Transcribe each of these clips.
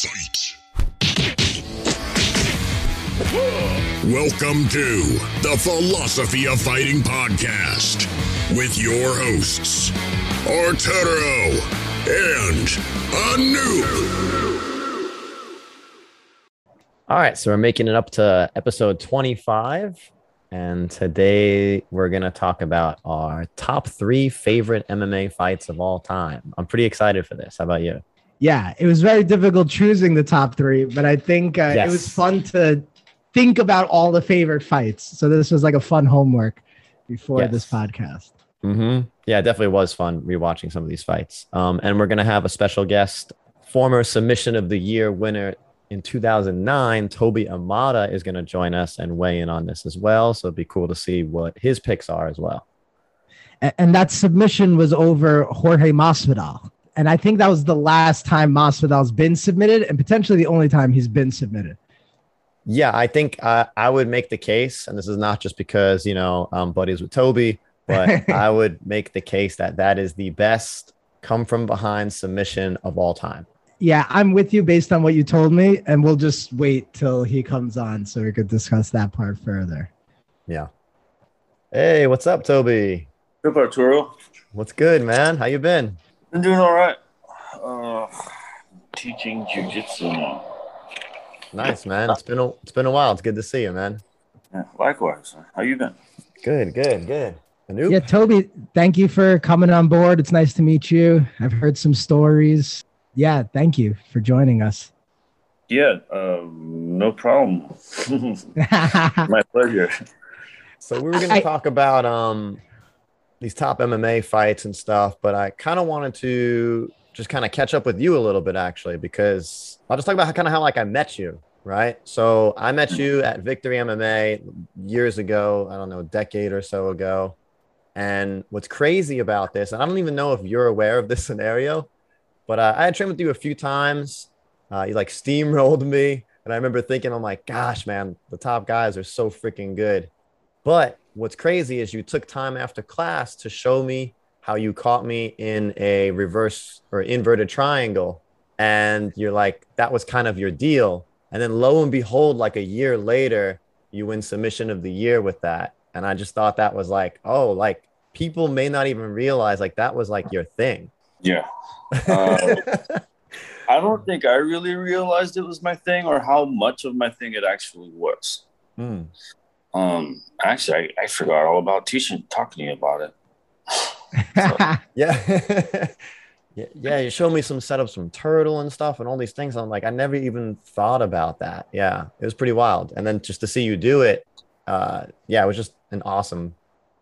Fight. Welcome to the Philosophy of Fighting podcast with your hosts, Arturo and Anu. All right, so we're making it up to episode 25. And today we're going to talk about our top three favorite MMA fights of all time. I'm pretty excited for this. How about you? Yeah, it was very difficult choosing the top three, but I think uh, Yes. it was fun to think about all the favorite fights. So this was like a fun homework before Yes. this podcast. Mm-hmm. Yeah, it definitely was fun rewatching some of these fights. Um, and we're going to have a special guest, former submission of the year winner in 2009, Toby Imada, is going to join us and weigh in on this as well. So it'd be cool to see what his picks are as well. A- And that submission was over Jorge Masvidal. And I think that was the last time Masvidal's been submitted and potentially the only time he's been submitted. Yeah, I think uh, I would make the case, and this is not just because you know um, buddies with Toby, but I would make the case that that is the best come from behind submission of all time. Yeah, I'm with you based on what you told me, and we'll just wait till he comes on so we could discuss that part further. Yeah. Hey, what's up, Toby? Good Arturo. What's good, man? How you been? Been doing all right. Uh, teaching jujitsu now. Nice, man. It's been a it's been a while. It's good to see you, man. Yeah, likewise. How you been? Good, good, good. Anoop? Yeah, Toby, thank you for coming on board. It's nice to meet you. I've heard some stories. Yeah, thank you for joining us. Yeah, uh, no problem. My pleasure. So we were going to talk about um these top MMA fights and stuff, but I kind of wanted to just kind of catch up with you a little bit actually because I'll just talk about kind of how like I met you, right? So I met you at Victory MMA years ago, I don't know, a decade or so ago. And what's crazy about this, and I don't even know if you're aware of this scenario, but uh, I had trained with you a few times. Uh, you like steamrolled me, and I remember thinking, "I'm like, gosh, man, the top guys are so freaking good." But what's crazy is you took time after class to show me how you caught me in a reverse or inverted triangle. And you're like, that was kind of your deal. And then lo and behold, like a year later, you win submission of the year with that. And I just thought that was like, oh, like people may not even realize like that was like your thing. Yeah. Uh, I don't think I really realized it was my thing or how much of my thing it actually was. Hmm. Um, actually, I, I forgot all about teaching, talking to you about it. Yeah. yeah. Yeah. You showed me some setups from Turtle and stuff and all these things. I'm like, I never even thought about that. Yeah. It was pretty wild. And then just to see you do it, uh, yeah, it was just an awesome,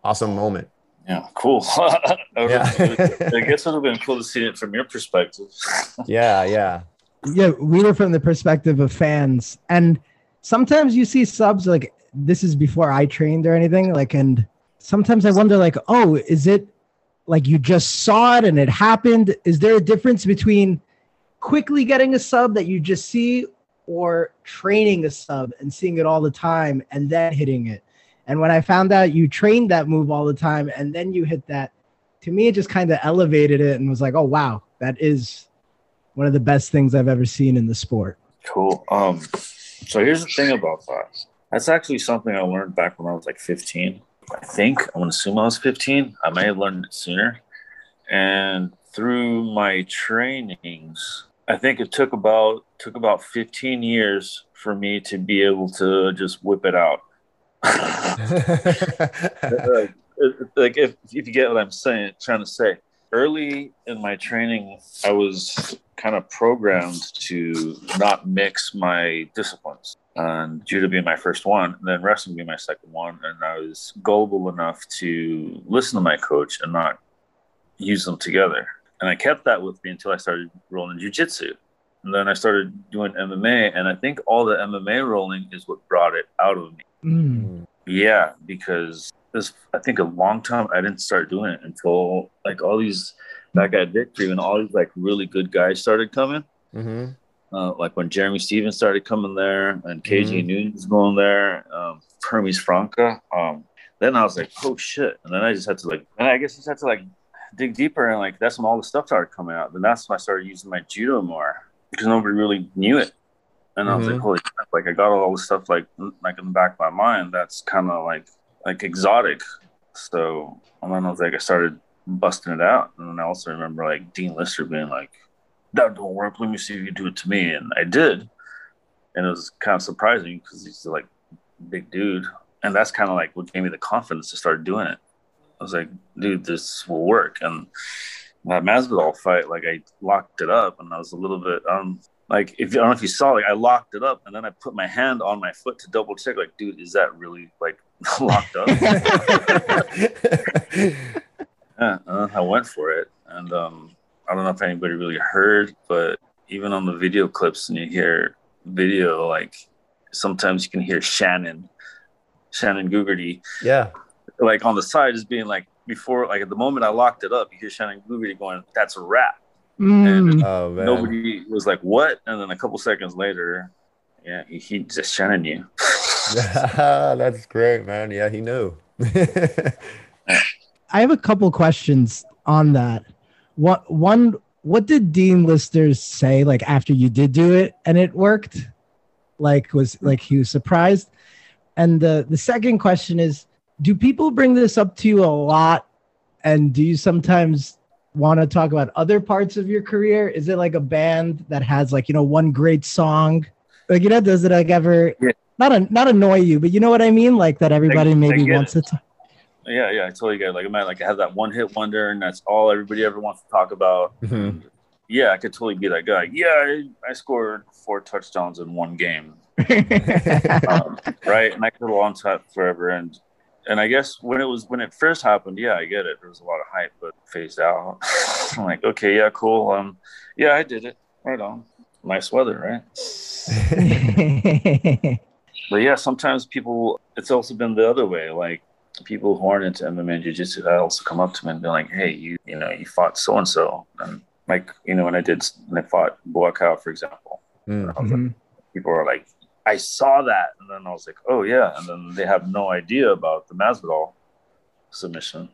awesome moment. Yeah, cool. I Yeah. guess it would have been cool to see it from your perspective. yeah. Yeah. yeah, we were from the perspective of fans. And sometimes you see subs like this is before I trained or anything. Like, and sometimes I wonder, like, oh, is it like you just saw it and it happened? Is there a difference between quickly getting a sub that you just see or training a sub and seeing it all the time and then hitting it? And when I found out you trained that move all the time and then you hit that, to me, it just kind of elevated it and was like, oh, wow, that is one of the best things I've ever seen in the sport. Cool. Um, so here's the thing about that. That's actually something I learned back when I was like 15. I think I'm gonna assume I was 15. I may have learned it sooner. And through my trainings, I think it took about took about 15 years for me to be able to just whip it out. like, like if, if you get what I'm saying, trying to say. Early in my training, I was kind of programmed to not mix my disciplines. And judo being my first one, and then wrestling being my second one, and I was gullible enough to listen to my coach and not use them together. And I kept that with me until I started rolling jujitsu. And then I started doing MMA, and I think all the MMA rolling is what brought it out of me. Mm. Yeah, because this I think a long time I didn't start doing it until like all these back at Victory and all these like really good guys started coming. hmm Uh, like when Jeremy Stephens started coming there and KJ Mhm. Newton going there, um, Hermes Franca. Um, then I was like, oh shit. And then I just had to like, and I guess I just had to like dig deeper and like that's when all the stuff started coming out. Then that's when I started using my judo more. because nobody really knew it. And I was like, Mhm. holy crap, like I got all this stuff like like in the back of my mind that's kind of like like exotic. So and then I was like I started busting it out. And then I also remember like Dean Lister being like, That don't work, let me see if you do it to me. And I did. And it was kind of surprising because he's like big dude. And that's kind of like what gave me the confidence to start doing it. I was like, dude, this will work. And that Masvidal fight, like I locked it up, and I was a little bit um like if I don't know if you saw, like I locked it up, and then I put my hand on my foot to double check, like, dude, is that really like locked up? yeah, uh, I went for it, and um I don't know if anybody really heard, but even on the video clips, and you hear video, like sometimes you can hear Shannon, Shannon Gugerty, yeah. like on the side is being like before like at the moment I locked it up, you hear Shannon Gugerty going, "That's a wrap." Mm. Oh. Nobody was like, "What?" And then a couple seconds later, yeah, he, he just Shannon knew. That's great, man. Yeah, he knew. I have a couple questions on that. What one? What did Dean Listers say? Like after you did do it and it worked, like was like he was surprised. And the the second question is, do people bring this up to you a lot? And do you sometimes want to talk about other parts of your career? Is it like a band that has like you know one great song? Like you know, does it like ever Yeah. not a, not annoy you, but you know what I mean? Like that everybody maybe wants to. Talk. Yeah, yeah, I totally get it. Like, I might like have that one hit wonder, and that's all everybody ever wants to talk about. Mhm. Yeah, I could totally be that guy. Yeah, I, I scored four touchdowns in one game. um, right? And I could go on to that forever. And and I guess when it was when it first happened, yeah, I get it. There was a lot of hype, but phased out. I'm like, okay, yeah, cool. Um, yeah, I did it. Right on. Nice weather, right? But yeah, sometimes people. It's also been the other way. Like people who aren't into MMA and jiu-jitsu that also come up to me and be like, hey, you you know, you fought so and so, and like you know, when I did when I fought Boakau, for example, Mm. I was like, people are like, I saw that. And then I was like, oh, yeah. And then they have no idea about the Masvidal submission.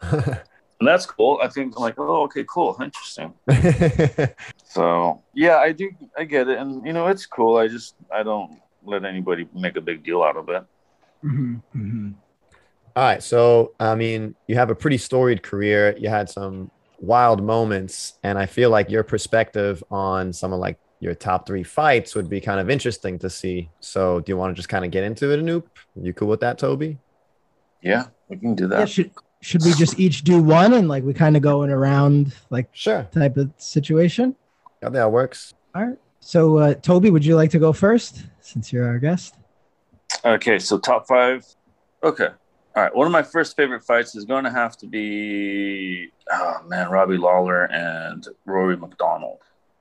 And that's cool. I think I'm like, oh, okay, cool. Interesting. So, yeah, I do. I get it. And, you know, it's cool. I just, I don't let anybody make a big deal out of it. Mhm, mhm. All right. So, I mean, you have a pretty storied career. You had some wild moments, and I feel like your perspective on some of like your top three fights would be kind of interesting to see. So, do you want to just kind of get into it, Anoop? You cool with that, Toby? Yeah, we can do Yeah, that. should should we just each do one and like we kind of go in around like Sure. type of situation? I think that works. All right. So uh, Toby, would you like to go first since you're our guest? Okay, so top five. Okay. All right. One of my first favorite fights is going to have to be, oh man, Robbie Lawler and Rory MacDonald.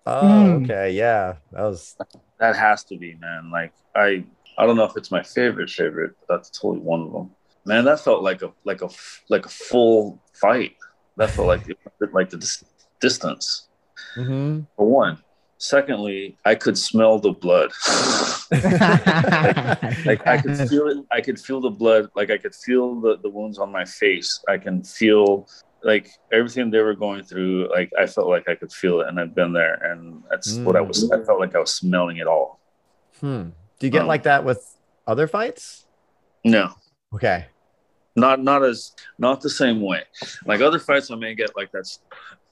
Oh, Mm. okay. Yeah. That was That has to be, man. Like I, I don't know if it's my favorite favorite, but that's totally one of them. Man, that felt like a like a like a full fight. That felt like like the dis- distance. Mhm. For one. Secondly, I could smell the blood. like I could feel it. I could feel the blood. Like I could feel the, the wounds on my face. I can feel like everything they were going through. Like I felt like I could feel it, and I've been there, and that's what I was. I felt like I was smelling it all. Hmm. Do you get Um, like that with other fights? No, Okay. not not as not the same way. Like other fights, I may get like that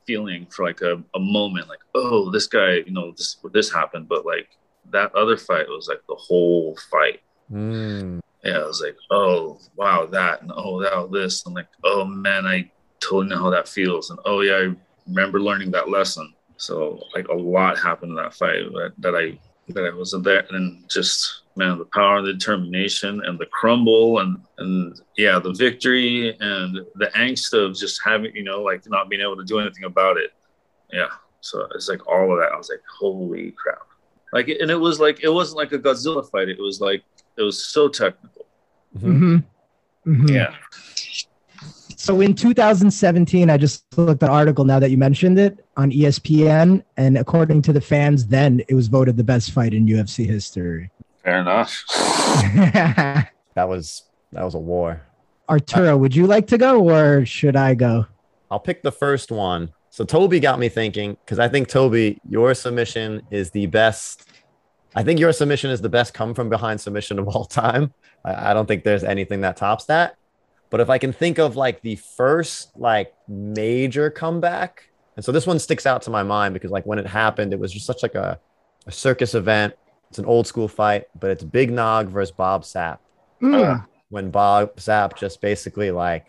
feeling for like a, a moment, like oh, this guy, you know, this this happened, but like that other fight was like the whole fight. Mm. yeah, I was like, oh wow, that and oh that this. I'm like, oh man, I totally know how that feels. And oh yeah, I remember learning that lesson. So like a lot happened in that fight that, that I that I wasn't there. And just man, the power and the determination and the crumble and and yeah, the victory and the angst of just having, you know, like not being able to do anything about it. Yeah. So it's like all of that. I was like, holy crap. Like and it was like it wasn't like a Godzilla fight. It was like it was so technical. Mhm. Mhm. Mhm. Yeah. So in 2017, I just looked at an article now that you mentioned it on ESPN, and according to the fans, then it was voted the best fight in UFC history. Fair enough. That was that was a war. Arturo, would you like to go or should I go? I'll pick the first one So Toby got me thinking because I think Toby, your submission is the best. I think your submission is the best come from behind submission of all time. I, I don't think there's anything that tops that. But if I can think of like the first like major comeback, and so this one sticks out to my mind because like when it happened, it was just such like a, a circus event. It's an old school fight, but it's Big Nog versus Bob Sapp. Mm. When Bob Sapp just basically like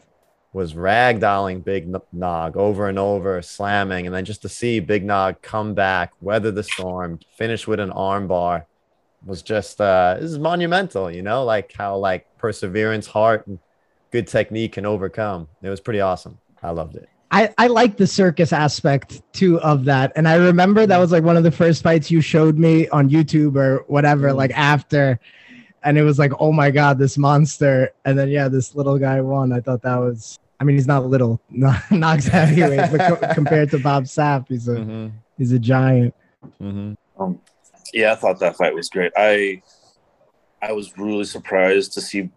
was ragdolling Big Nog over and over, slamming, and then just to see Big Nog come back, weather the storm, finish with an armbar was just uh this is monumental, you know, like how like perseverance, heart, and good technique can overcome. It was pretty awesome. I loved it. I, I like the circus aspect too of that. And I remember that was like one of the first fights you showed me on YouTube or whatever, Mm. like after. And it was like, oh my God, this monster. And then, yeah, this little guy won. I thought that was, I mean, he's not little, not, not heavyweight, but co- compared to Bob Sapp, he's a, Mm-hmm. he's a giant. Mm-hmm. Um, yeah, I thought that fight was great. I I was really surprised to see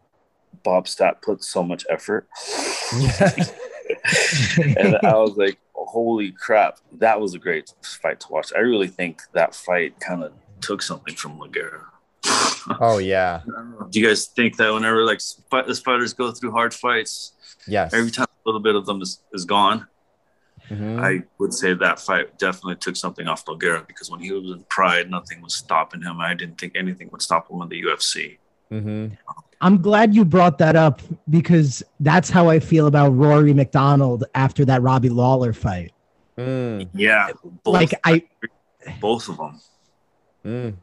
Bob Sapp put so much effort. and I was like, holy crap, that was a great fight to watch. I really think that fight kind of took something from Nogueira. oh yeah. Do you guys think that whenever like fight, the fighters go through hard fights, Yes. every time a little bit of them is, is gone, Mhm. I would say that fight definitely took something off Nogueira because when he was in Pride, nothing was stopping him. I didn't think anything would stop him in the UFC. Mhm. I'm glad you brought that up because that's how I feel about Rory MacDonald after that Robbie Lawler fight. Mm. Yeah, both, Like, I, both of them. Mm.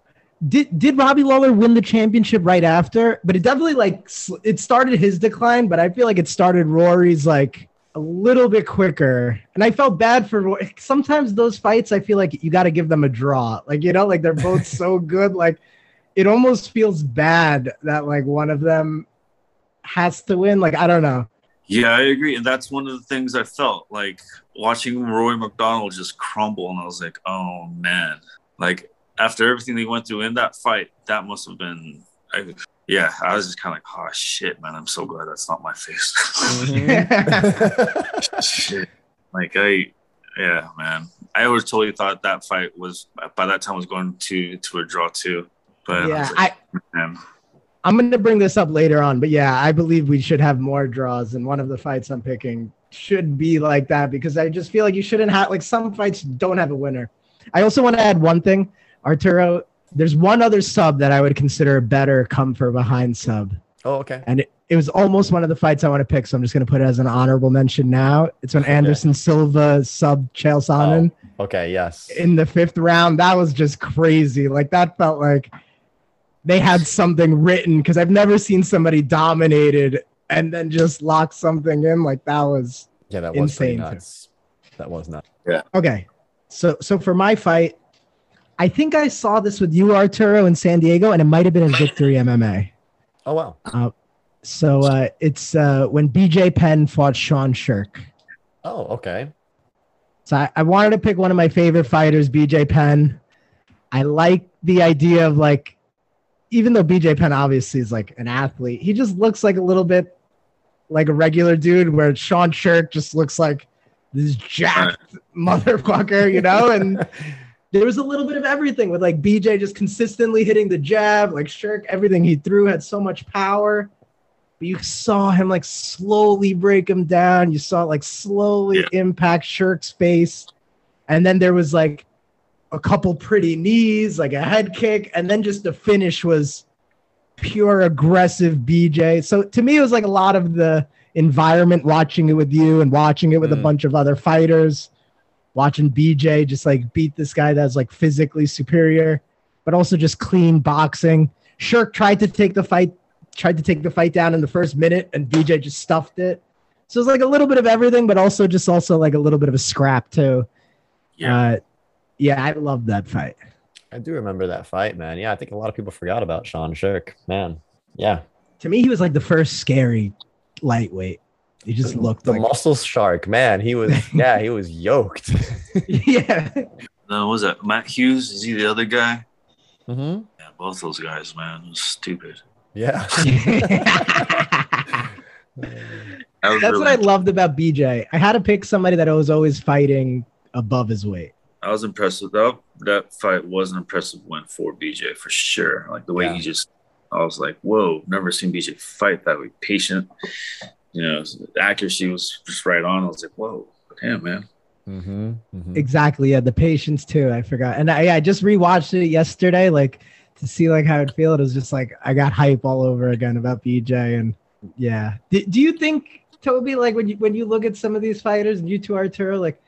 did did Robbie Lawler win the championship right after? But it definitely like it started his decline, but I feel like it started Rory's like a little bit quicker. And I felt bad for Rory. Sometimes those fights, I feel like you got to give them a draw. Like you know, like they're both so good. Like it almost feels bad that like one of them has to win. Like I don't know. Yeah, I agree, and that's one of the things I felt like watching Roy MacDonald just crumble, and I was like, "Oh man!" Like after everything they went through in that fight, that must have been. I, yeah, I was just kind of like, "Oh shit, man! I'm so glad that's not my face." Mhm. shit. Like I, yeah, man. I always totally thought that fight was by that time was going to to a draw too. But I yeah, was like, I man, I'm going to bring this up later on, but yeah, I believe we should have more draws, and one of the fights I'm picking should be like that because I just feel like you shouldn't have like some fights don't have a winner. I also want to add one thing, Arturo. There's one other sub that I would consider a better come for behind sub, oh, okay. and it, it was almost one of the fights I want to pick, so I'm just going to put it as an honorable mention now. It's when Okay. Anderson Silva sub Chael Sonnen oh, Okay. Yes. in the fifth round. That was just crazy. Like that felt like they had something written because I've never seen somebody dominated and then just lock something in. Like that was Yeah, that was pretty Insane, nuts. That was nuts. Yeah. Okay. So so for my fight, I think I saw this with you, Arturo, in San Diego, and it might have been a victory MMA. Oh wow. Uh, so uh, it's uh, when BJ Penn fought Sean Sherk. Oh okay. So I, I wanted to pick one of my favorite fighters, BJ Penn. I like the idea of like, even though BJ Penn obviously is like an athlete, he just looks like a little bit like a regular dude, where Sean Sherk just looks like this jacked motherfucker, you know? And there was a little bit of everything with like BJ just consistently hitting the jab, like Sherk, everything he threw had so much power. But you saw him like slowly break him down. You saw it like slowly Yeah. impact Sherk's face. And then there was like a couple pretty knees, like a head kick, and then just the finish was pure aggressive BJ. So to me, it was like a lot of the environment watching it with you and watching it with a Mm. bunch of other fighters, watching BJ just like beat this guy that's like physically superior, but also just clean boxing. Sherk tried to take the fight, tried to take the fight down in the first minute, and BJ just stuffed it. So it's like a little bit of everything, but also just also like a little bit of a scrap too. yeah, Uh, yeah, I love that fight. I do remember that fight, man. Yeah, I think a lot of people forgot about Sean Sherk. Man. Yeah. To me, he was like the first scary lightweight. He just looked the like muscle shark, man. He was yeah, he was yoked. yeah. no, was that Matt Hughes? Is he the other guy? mm-hmm. Yeah, both those guys, man, it was stupid. Yeah. That's really- what I loved about BJ. I had to pick somebody that I was always fighting above his weight. I was impressed with that. That fight was an impressive win for BJ for sure. Like the way Yeah. he just, I was like, whoa, never seen BJ fight that way. Patient, you know, accuracy was just right on. I was like, whoa, damn, man. Mm-hmm. mm-hmm. Exactly. Yeah, the patience too. I forgot, and I, I just rewatched it yesterday, like to see like how it feel. It was just like I got hype all over again about BJ, and yeah. Do, do you think Toby, like when you when you look at some of these fighters, and you two Arturo, like,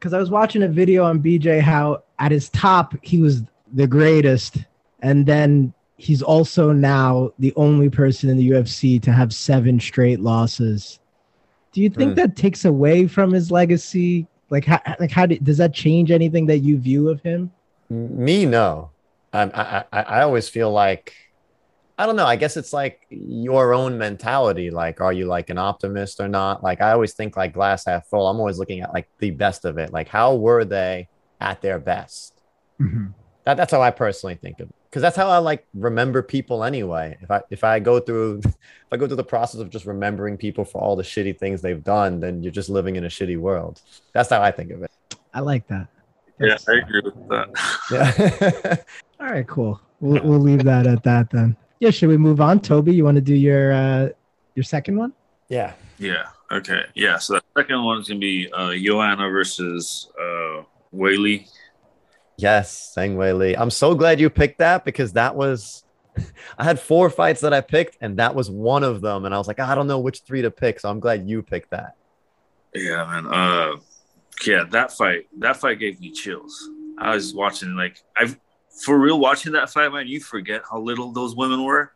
because I was watching a video on BJ how at his top he was the greatest, and then he's also now the only person in the UFC to have seven straight losses. Do you think Hmm. that takes away from his legacy? Like, how, like how did, does that change anything that you view of him? Me, no. I'm, I, I, I always feel like, I don't know. I guess it's like your own mentality. Like, are you like an optimist or not? Like, I always think like glass half full. I'm always looking at like the best of it. Like, how were they at their best? Mm-hmm. That, that's how I personally think of it. Because that's how I like remember people anyway. If I if I go through if I go through the process of just remembering people for all the shitty things they've done, then you're just living in a shitty world. That's how I think of it. I like that. Yeah, I agree with that. Yeah. All right, cool. We'll, we'll leave that at that then. Yeah, should we move on? Toby, you want to do your uh your second one? yeah. Yeah. Okay. Yeah. So the second one is gonna be uh, Joanna versus uh, Whaley. Yes, Zhang Weili. I'm so glad you picked that because that was I had four fights that I picked, and that was one of them. And I was like, I don't know which three to pick. So I'm glad you picked that. Yeah, man. Uh, yeah, that fight. That fight gave me chills. I was watching like I, for real, watching that fight, man. You forget how little those women were,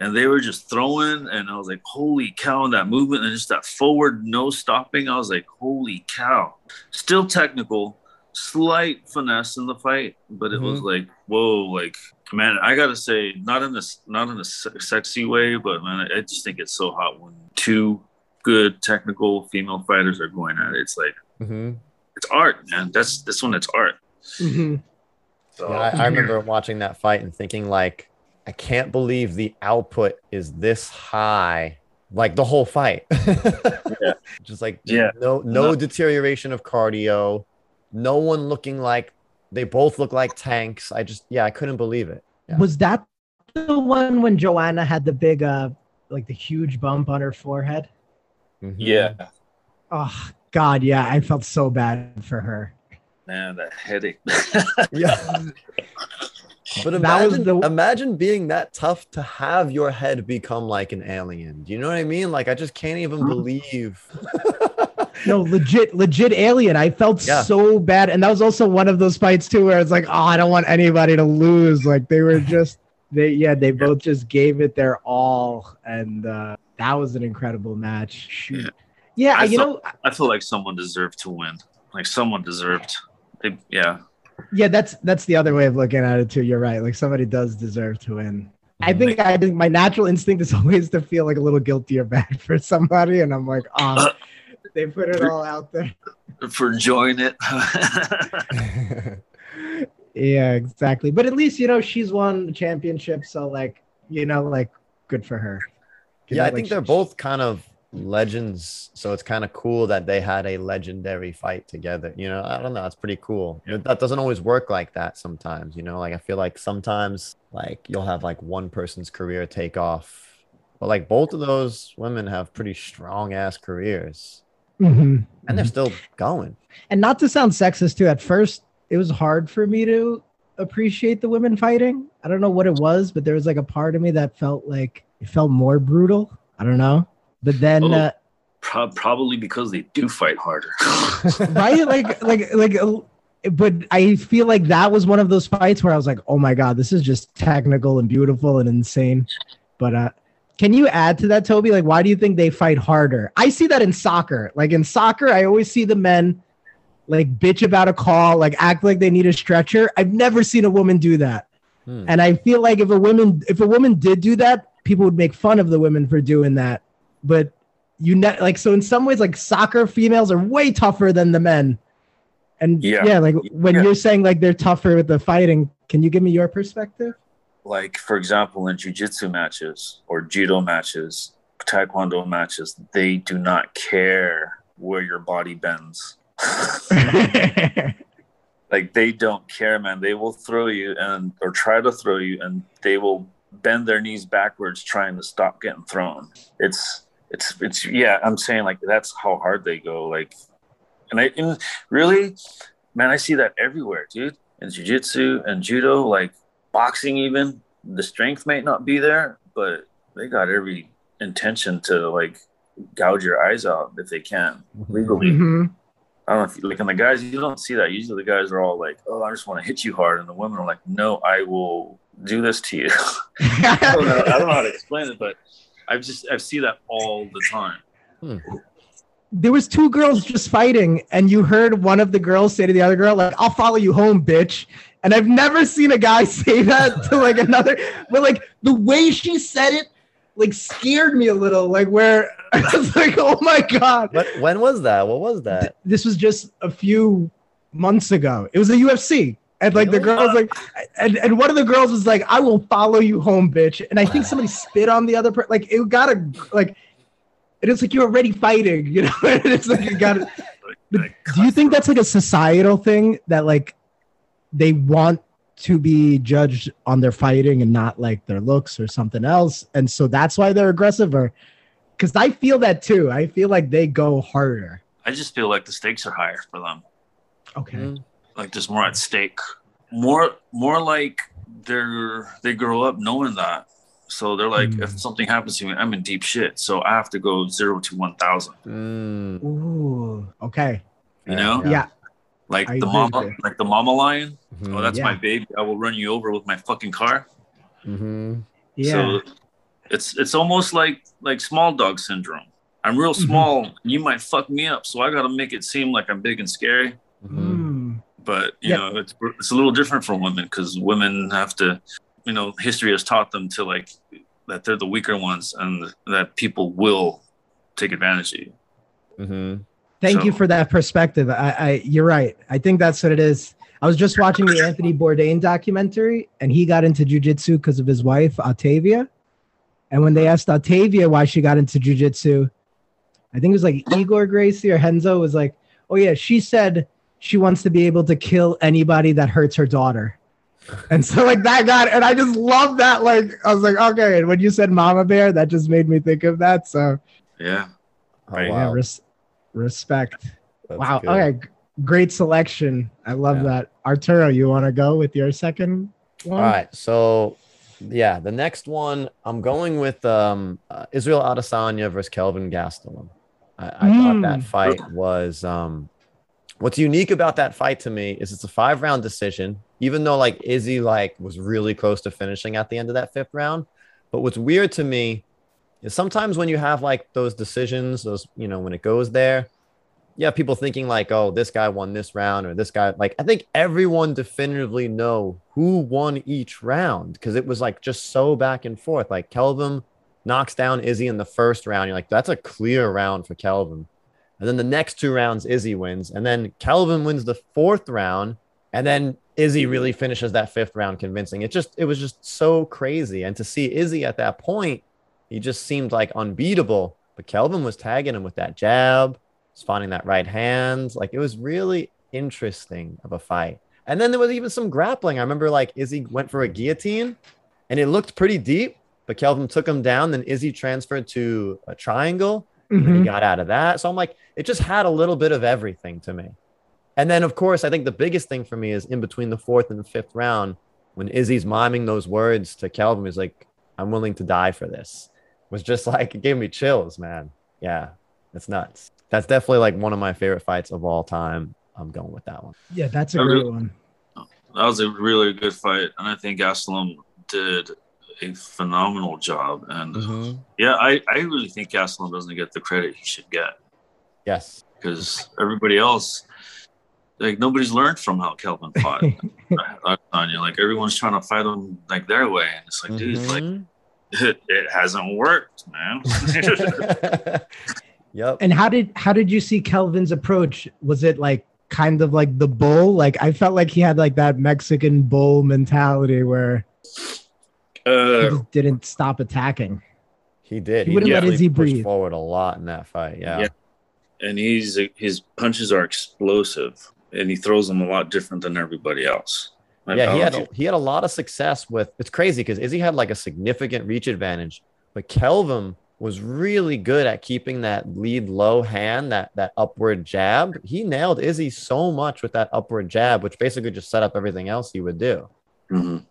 and they were just throwing. And I was like, holy cow! And that movement and just that forward no stopping. I was like, holy cow! Still technical, slight finesse in the fight, but it was like, whoa, like man. I gotta say, not in this, not in a sexy way, but man, I just think it's so hot when two good technical female fighters are going at it. It's like Mm-hmm. it's art, man. That's this one. It's art. Mm-hmm. So Yeah, I, I remember watching that fight and thinking like, I can't believe the output is this high, like the whole fight. Just like Yeah. no no No. deterioration of cardio, no one looking like they both look like tanks. I just yeah, I couldn't believe it. Yeah. Was that the one when Joanna had the big uh like the huge bump on her forehead? Mhm. yeah, Oh God, yeah, I felt so bad for her. Man, that headache. Yeah. But imagine, the- imagine being that tough to have your head become like an alien. Do you know what I mean? Like I just can't even Hmm. believe. No, legit, legit alien. I felt Yeah. so bad, and that was also one of those fights too, where it's like, oh, I don't want anybody to lose. Like they were just, they yeah, they both just gave it their all, and uh, that was an incredible match. Shoot. Yeah, I you thought- know, I feel like someone deserved to win. Like someone deserved. They, yeah, yeah, that's that's the other way of looking at it too. You're right. Like somebody does deserve to win. I think I think my natural instinct is always to feel like a little guilty or bad for somebody, and I'm like, oh, they put it all out there. for enjoying it. Yeah, exactly. But at least you know she's won the championship, so like you know, like good for her. You yeah, know, I like, think they're both kind of legends, so it's kind of cool that they had a legendary fight together. You know, I don't know, it's pretty cool. You know, that doesn't always work like that sometimes. You know, like I feel like sometimes like you'll have like one person's career take off, but like both of those women have pretty strong ass careers, Mhm, and they're mhm. still going. And not to sound sexist too, at first it was hard for me to appreciate the women fighting. I don't know what it was, but there was like a part of me that felt like it felt more brutal. I don't know. But then Oh. uh, Pro- probably because they do fight harder. right? Like like like but i feel like that was one of those fights where i was like oh my god this is just technical and beautiful and insane. But uh can you add to that toby? Like why do you think they fight harder? I see that in soccer. Like in soccer i always see the men like bitch about a call like act like they need a stretcher. I've never seen a woman do that. Hmm. and i feel like if a woman if a woman did do that people would make fun of the women for doing that but you ne- like so in some ways like soccer females are way tougher than the men and yeah, Yeah. like when Yeah. you're saying like they're tougher with the fighting can you give me your perspective like for example, in jujitsu matches or judo matches, taekwondo matches, they do not care where your body bends. like they don't care, man. They will throw you and or try to throw you, and they will bend their knees backwards trying to stop getting thrown. It's it's it's yeah. I'm saying like that's how hard they go. Like, and I and really, man, I see that everywhere, dude. In jujitsu and judo, like boxing, even the strength might not be there, but they got every intention to like gouge your eyes out if they can legally. Mhm. I don't know if you, like, and the guys, you don't see that. Usually the guys are all like, oh, I just want to hit you hard. And the women are like, no, I will do this to you. I, don't know, I don't know how to explain it, but I've just, I see that all the time. Hmm. there was two girls just fighting and you heard one of the girls say to the other girl like i'll follow you home bitch and i've never seen a guy say that to like another but like the way she said it like scared me a little like where i was like oh my god What, when was that? What was that? this was just a few months ago it was a ufc and like the Really? girl was like and, and one of the girls was like i will follow you home bitch. And i think somebody spit on the other person like it got a like and it's like you're already fighting you know? And it's like you got to Like, like, do you think that's like a societal thing that like they want to be judged on their fighting and not like their looks or something else? And so that's why they're aggressive or because i feel that too. I feel like they go harder. I just feel like the stakes are higher for them. okay. Mm. Like there's more at stake. More, more like they're, they grow up knowing that. So they're like, Mm. if something happens to me, I'm in deep shit. So I have to go zero to 1000, Mm. Ooh, okay you know? yeah, Like I the mama, with you. like the mama lion. Mhm. Oh, that's Yeah. my baby. I will run you over with my fucking car. Mm-hmm. yeah So it's it's almost like like small dog syndrome. I'm real Mhm. small. You might fuck me up, so I got to make it seem like I'm big and scary. Mhm. But you Yeah. know, it's it's a little different for women because women have to, you know, history has taught them to like that they're the weaker ones and that people will take advantage of you. Mhm. Thank you for that perspective. I, I, you're right. I think that's what it is. I was just watching the Anthony Bourdain documentary, and he got into jujitsu because of his wife Ottavia. And when they asked Ottavia why she got into jujitsu, I think it was like Igor Gracie or Henzo was like, "Oh yeah, she said she wants to be able to kill anybody that hurts her daughter." And so like that got, and I just love that. Like I was like, okay. And when you said Mama Bear, that just made me think of that. So Yeah. Oh, Right. yeah, wow. res- respect. That's wow. good. Okay. Great selection. I love Yeah. that. Arturo, you want to go with your second one? All right. So, yeah, the next one I'm going with um, uh, Israel Adesanya versus Kelvin Gastelum. I, I thought Mm. that fight was. Um, what's unique about that fight to me is it's a five round decision. Even though like Izzy like was really close to finishing at the end of that fifth round, but what's weird to me is sometimes when you have like those decisions, those you know when it goes there, yeah, people thinking like, oh, this guy won this round or this guy. Like, I think everyone definitively know who won each round because it was like just so back and forth. Like Kelvin knocks down Izzy in the first round. You're like, that's a clear round for Kelvin. And then the next two rounds, Izzy wins. And then Kelvin wins the fourth round. And then Izzy really finishes that fifth round convincing. It just, it was just so crazy. And to see Izzy at that point, he just seemed like unbeatable. But Kelvin was tagging him with that jab, spawning that right hand. Like it was really interesting of a fight. And then there was even some grappling. I remember like Izzy went for a guillotine and it looked pretty deep, but Kelvin took him down. Then Izzy transferred to a triangle and then he mm-hmm. got out of that. So I'm like, it just had a little bit of everything to me. And then, of course, I think the biggest thing for me is in between the fourth and the fifth round when Izzy's miming those words to Kelvin. He's like, I'm willing to die for this. Was just like, it gave me chills, man. Yeah, it's nuts. That's definitely like one of my favorite fights of all time. I'm going with that one. Yeah, that's a Okay. great one. That was a really good fight, and I think Gastelum did a phenomenal job. And mm-hmm. yeah, I, I really think Gastelum doesn't get the credit he should get Yes. because everybody else, like nobody's learned from how Kelvin fought. Anya, like everyone's trying to fight him like their way, and it's like, dude, like it, mm-hmm. it hasn't worked, man. yep. And how did how did you see Kelvin's approach? Was it like kind of like the bull? Like I felt like he had like that Mexican bull mentality where he uh, just didn't stop attacking. He did. He He, wouldn't let definitely Izzy pushed breathe. forward a lot in that fight. Yeah. Yeah. and he's his punches are explosive, and he throws them a lot different than everybody else. I- I yeah, don't he had a, he had a lot of success with. It's crazy because Izzy had like a significant reach advantage, but Kelvin was really good at keeping that lead low hand, that that upward jab. He nailed Izzy so much with that upward jab, which basically just set up everything else he would do. Mhm.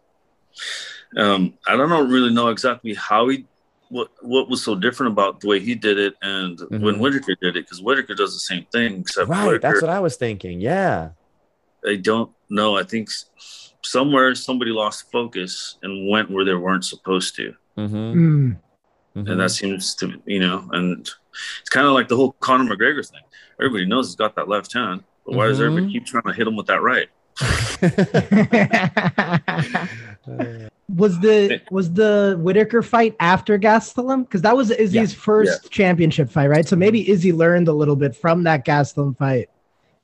Um, I don't know really know exactly how he what what was so different about the way he did it and when Mhm. Whittaker did it because Whittaker does the same thing except Right, Whittaker, that's what I was thinking. Yeah, I don't know. I think somewhere somebody lost focus and went where they weren't supposed to, mm-hmm. Mm. and that seems to you know, and it's kind of like the whole Conor McGregor thing. Everybody knows he's got that left hand, but why does everybody Mhm. keep trying to hit him with that right? was the was the Whittaker fight after Gastelum? Because that was Izzy's first championship fight, right? So maybe Izzy learned a little bit from that Gastelum fight.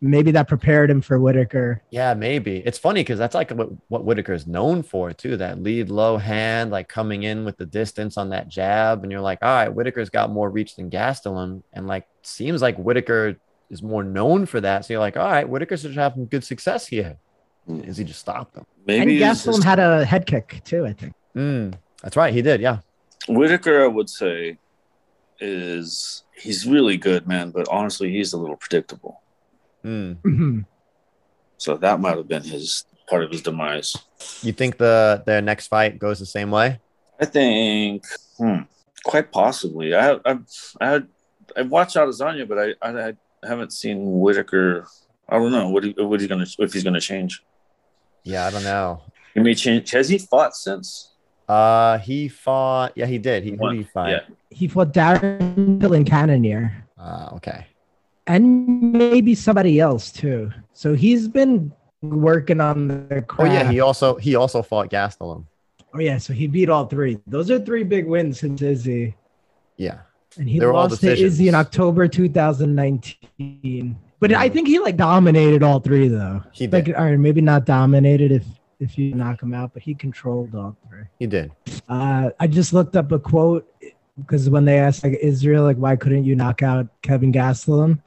Maybe that prepared him for Whittaker. Yeah, maybe. It's funny because that's like what, what Whittaker is known for too. That lead low hand, like coming in with the distance on that jab, and you're like, all right, Whittaker's got more reach than Gastelum, and like seems like Whittaker is more known for that. So you're like, all right, Whittaker should have some good success here. Is he just stopped him? Maybe and it's Gastelum just- had a head kick too, I think. Mm, that's right, he did. Yeah. Whittaker, I would say, is he's really good, man. But honestly, he's a little predictable. Mm. Mhm. So that might have been his part of his demise. You think the their next fight goes the same way? I think, hmm, quite possibly. I I I had I watched Adesanya, but I I, I haven't seen Whittaker. I don't know what he, what he's gonna if he's gonna change. Yeah, I don't know. He may change. Has he fought since? Uh, he fought. Yeah, he did. He who did he fight? Yeah. He fought Darren Till and Cannonier. Uh, okay. and maybe somebody else too. So he's been working on the Oh yeah, he also he also fought Gastelum. Oh yeah, so he beat all three. Those are three big wins since Izzy, Yeah. and he They were all lost to Izzy in. October 2019. But I think he like dominated all three though. He Like, did. all right, maybe not dominated if if you knock him out, but he controlled all three. He did. Uh, I just looked up a quote because when they asked like Israel, like why couldn't you knock out Kevin Gastelum,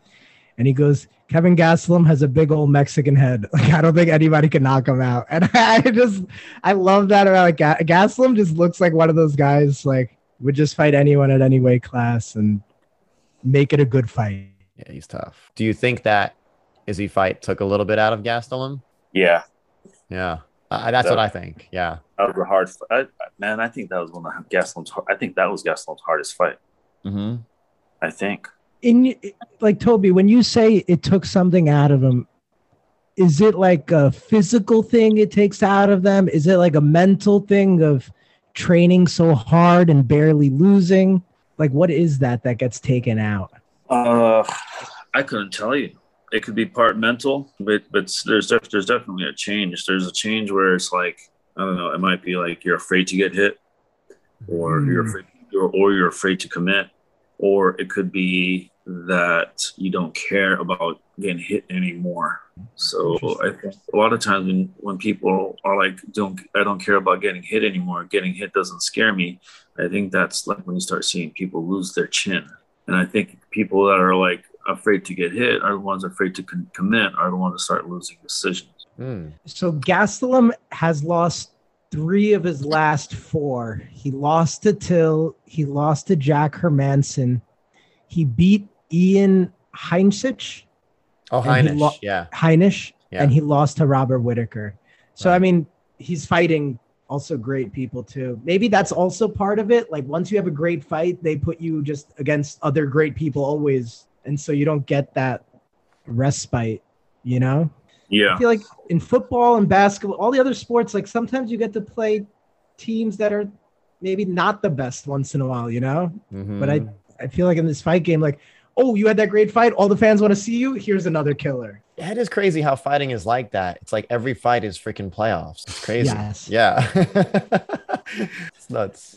and he goes, Kevin Gastelum has a big old Mexican head. Like I don't think anybody can knock him out. And I just I love that about like Ga- Gastelum just looks like one of those guys like would just fight anyone at any weight class and make it a good fight. Yeah, he's tough. Do you think that Izzy fight took a little bit out of Gastelum? Yeah, Yeah. Uh, that's what I think. Yeah. that was a hard. I, man, I think that was one of Gastelum's. I think that was Gastelum's hardest fight. Mm-hmm. I think. in like Toby, when you say it took something out of him, is it like a physical thing it takes out of them? Is it like a mental thing of training so hard and barely losing? Like, what is that that gets taken out? Uh, I couldn't tell you. It could be part mental, but but there's def- there's definitely a change. There's a change where it's like I don't know. It might be like you're afraid to get hit, or you're Mm. afraid, or, or you're afraid to commit, or it could be that you don't care about getting hit anymore. So I think a lot of times when, when people are like, "Don't I don't care about getting hit anymore. Getting hit doesn't scare me." I think that's like when you start seeing people lose their chin. And I think people that are like afraid to get hit are the ones afraid to con- commit are the ones that start losing decisions. Mm. So Gastelum has lost three of his last four. He lost to Till. He lost to Jack Hermansson. He beat Ian Heinisch. Oh, Heinisch. lo- yeah. Heinisch, Yeah. and he lost to Robert Whittaker. So Right. I mean, he's fighting also great people too. Maybe that's also part of it. Like once you have a great fight, they put you just against other great people always, and so you don't get that respite. You know, Yeah. I feel like in football and basketball, all the other sports, like sometimes you get to play teams that are maybe not the best once in a while. You know, mm-hmm. but I. I feel like in this fight game, like. Oh, you had that great fight. All the fans want to see you. Here's another killer. Yeah, it is crazy how fighting is like that. It's like every fight is freaking playoffs. It's crazy. Yes. Yeah. it's nuts.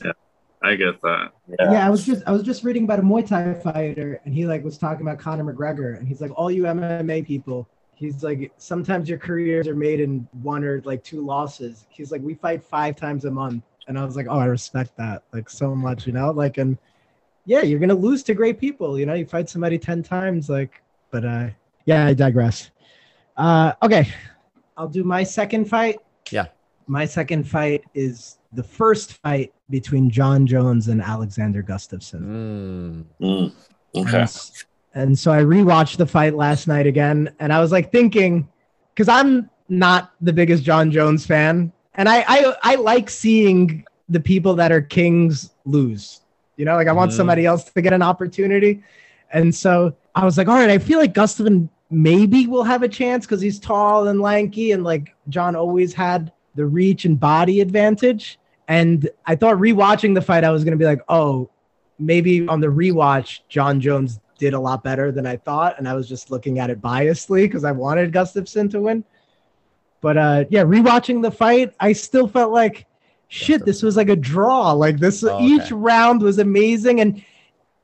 I get that. Yeah. I was just I was just reading about a Muay Thai fighter, and he like was talking about Conor McGregor, and he's like, all you MMA people, he's like, sometimes your careers are made in one or like two losses. He's like, we fight five times a month, and I was like, oh, I respect that like so much, you know, like, and yeah, you're gonna lose to great people. You know, you fight somebody ten times, like. But uh, yeah, I digress. Uh, okay, I'll do my second fight. Yeah. My second fight is the first fight between Jon Jones and Alexander Gustafsson. Mm. Mm, And, okay. s- and so I rewatched the fight last night again, and I was like thinking, because I'm not the biggest Jon Jones fan, and I, I I like seeing the people that are kings lose. You know, like I want Mhm. somebody else to get an opportunity, and so I was like, all right, I feel like Gustafsson maybe will have a chance because he's tall and lanky, and like Jon always had the reach and body advantage. And I thought rewatching the fight, I was gonna be like, oh, maybe on the rewatch, Jon Jones did a lot better than I thought, and I was just looking at it biasly because I wanted Gustafsson to win. But uh, yeah, rewatching the fight, I still felt like shit. This was like a draw. Like this, Oh, each round was amazing, and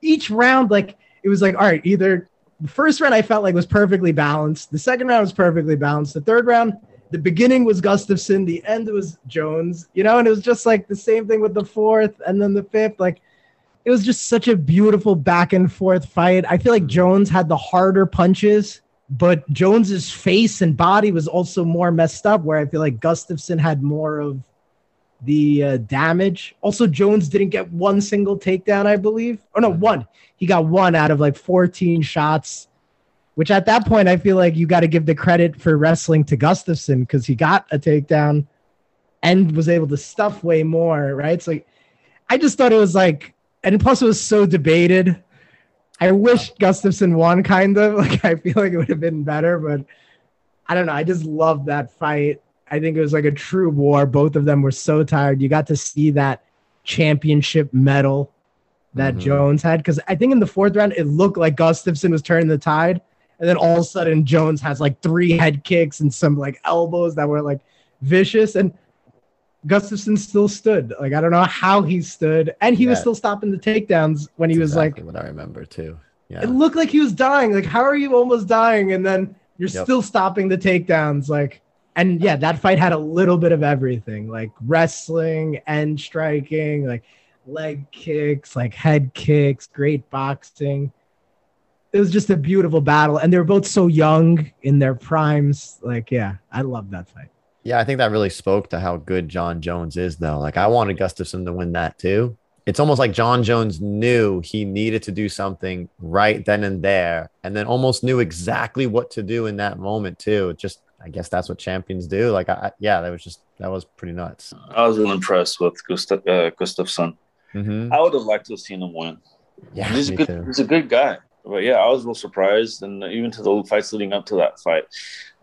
each round, like it was like, all right, either the first round I felt like was perfectly balanced, the second round was perfectly balanced, the third round. The beginning was Gustafsson, the end was Jones, you know, and it was just like the same thing with the fourth and then the fifth. Like it was just such a beautiful back and forth fight. I feel like mm-hmm. Jones had the harder punches, but Jones's face and body was also more messed up. Where I feel like Gustafsson had more of the uh, damage. Also, Jones didn't get one single takedown, I believe. Oh no, one. He got one out of like 14 shots. Which at that point, I feel like you got to give the credit for wrestling to Gustafsson because he got a takedown and was able to stuff way more, right? So I just thought it was like and plus it was so debated. I wish Gustafsson won, kind of. Like I feel like it would have been better, but I don't know. I just love that fight. I think it was like a true war. Both of them were so tired. You got to see that championship medal that Mhm. Jones had because I think in the fourth round it looked like Gustafsson was turning the tide, and then all of a sudden Jones has like three head kicks and some like elbows that were like vicious, and Gustafsson still stood. Like I don't know how he stood, and he was still stopping the takedowns when he That's was exactly like, what I remember too. Yeah. it looked like he was dying. Like how are you almost dying, and then you're Yep. still stopping the takedowns? Like, and yeah, that fight had a little bit of everything, like wrestling and striking, like leg kicks, like head kicks, great boxing. It was just a beautiful battle, and they were both so young in their primes. Like, yeah, I love that fight. Yeah, I think that really spoke to how good Jon Jones is, though. Like, I wanted Gustafsson to win that too. It's almost like Jon Jones knew he needed to do something right then and there, and then almost knew exactly what to do in that moment too. Just, I guess that's what champions do. Like, I, yeah, that was just that was pretty nuts. I was really impressed with Gustav, uh, Gustafsson. Mm-hmm. I would have liked to have seen him win. Yeah, he's a good, too. he's a good guy. But yeah, I was real surprised, and even to the fights leading up to that fight,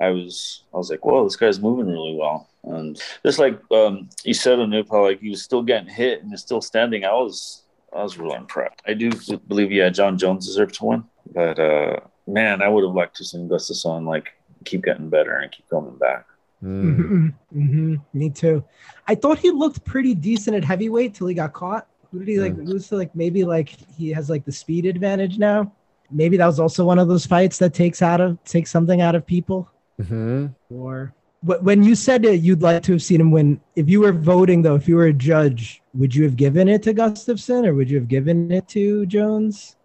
I was, I was like, "Whoa, this guy's moving really well." And just like um, you said, Anupa, like he was still getting hit and is still standing. I was, I was really impressed. I do believe, yeah, Jon Jones deserved to win, but uh, man, I would have liked to see Gustafsson like keep getting better and keep coming back. Mm. hmm Me too. I thought he looked pretty decent at heavyweight till he got caught. Who did he like lose to? Like maybe like he has like the speed advantage now. Maybe that was also one of those fights that takes out of takes something out of people. hmm Or when you said that you'd like to have seen him win, if you were voting though, if you were a judge, would you have given it to Gustafsson or would you have given it to Jones?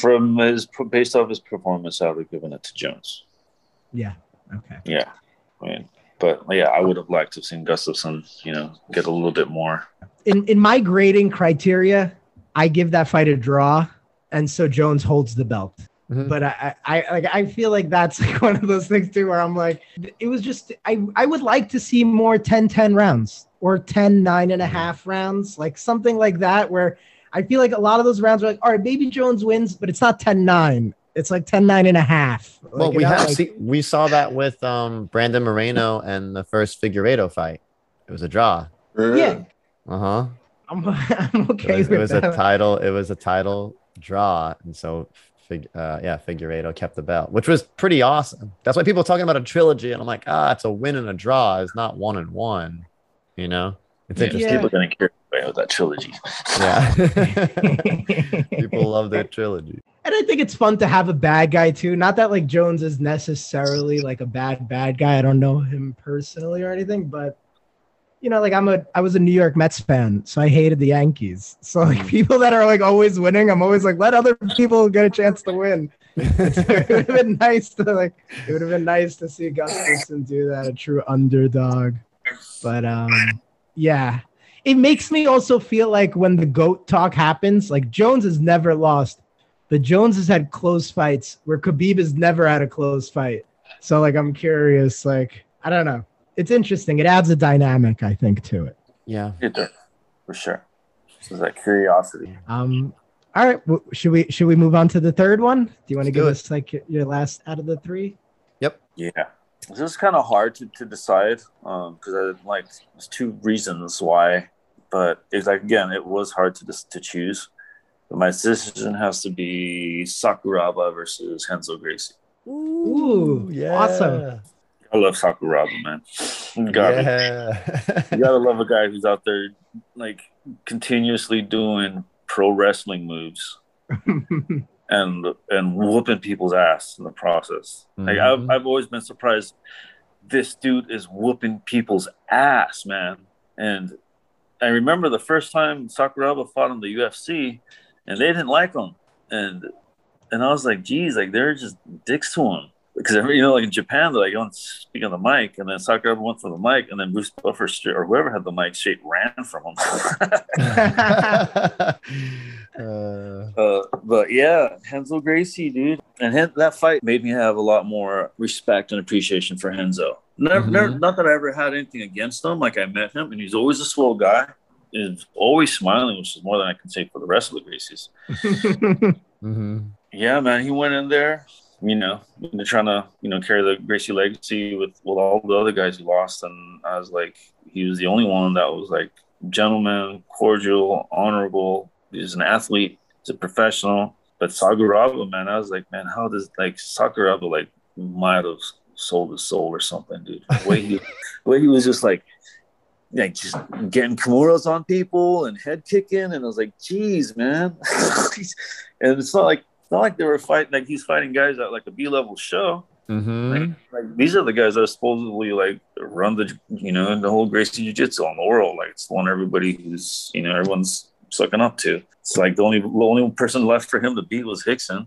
From his based off his performance, I would have given it to Jones. Yeah. Okay. Yeah, I mean, but yeah, I would have liked to have seen Gustafsson, you know, get a little bit more. in in my grading criteria, I give that fight a draw, and so Jones holds the belt. Mhm. But I, I, I like I feel like that's like one of those things too, where I'm like, it was just I I would like to see more 10-10 rounds or 10 nine and a half rounds, like something like that, where I feel like a lot of those rounds are like, all right, maybe Jones wins, but it's not 10-9. It's like 10 9 and a half. Well, Like, you we know, have like- see, we saw that with um Brandon Moreno and the first Figueiredo fight. It was a draw. yeah, Uh huh. I'm, I'm It okay was, it with was a title. It was a title draw, and so Fig, uh, yeah, Figueiredo kept the belt, which was pretty awesome. That's why people are talking about a trilogy, and I'm like, ah, it's a win and a draw. It's not one and one. You know, it's Yeah, interesting. people are gonna care about that trilogy. Yeah, people love their trilogy. And I think it's fun to have a bad guy too. Not that like Jones is necessarily like a bad bad guy. I don't know him personally or anything, but you know, like I'm a I was a New York Mets fan, so I hated the Yankees. So like Mm. people that are like always winning, I'm always like, let other people get a chance to win. it would have been nice to like it would have been nice to see Gustafsson do that, a true underdog. But um yeah. It makes me also feel like when the GOAT talk happens, like Jones has never lost, but Jones has had close fights where Khabib has never had a close fight. So like I'm curious, like I don't know. It's interesting. It adds a dynamic, I think, to it. Yeah. It does, for sure. This is that curiosity. Um, all right, w- should we should we move on to the third one? Do you want to Let's give it. us like your- your last out of the three? Yep. Yeah. This is kind of hard to, to decide because I like there's two reasons why, but it's like again it was hard to dis- to choose. But my decision has to be Sakuraba versus Renzo Gracie. Ooh, yeah. awesome. I love Sakuraba, man. You gotta, Yeah. you gotta love a guy who's out there like continuously doing pro wrestling moves and and whooping people's ass in the process. Like I've, Mhm. I've always been surprised. This dude is whooping people's ass, man. And I remember the first time Sakuraba fought in the UFC, and they didn't like him, and and I was like, geez, like they're just dicks to him. Because you know, like in Japan, they're like, "Don't speak on the mic," and then Sakuraba went for the mic, and then Bruce Buffer or whoever had the mic straight ran from him. uh, Uh, but yeah, Renzo Gracie, dude, and that fight made me have a lot more respect and appreciation for Renzo. Never, Mhm. never, not that I ever had anything against him. Like I met him, and he's always a swell guy. Is always smiling, which is more than I can say for the rest of the Gracies. mhm. Yeah, man, he went in there. You know, they're trying to you know carry the Gracie legacy with with all the other guys who lost, and I was like, he was the only one that was like gentleman, cordial, honorable. He's an athlete. He's a professional. But Sakuraba, man, I was like, man, how does like Sakuraba like might have sold his soul or something, dude? The way he, the way he was just like, like just getting Kimuras on people and head kicking, and I was like, geez, man. and it's not like it's not like they were fighting like he's fighting guys at like a B level show. Mhm. Like, like these are the guys that are supposedly like run the you know the whole Gracie Jiu Jitsu on the world. Like it's the one everybody who's you know everyone's sucking up to. It's like the only the only person left for him to beat was Rickson.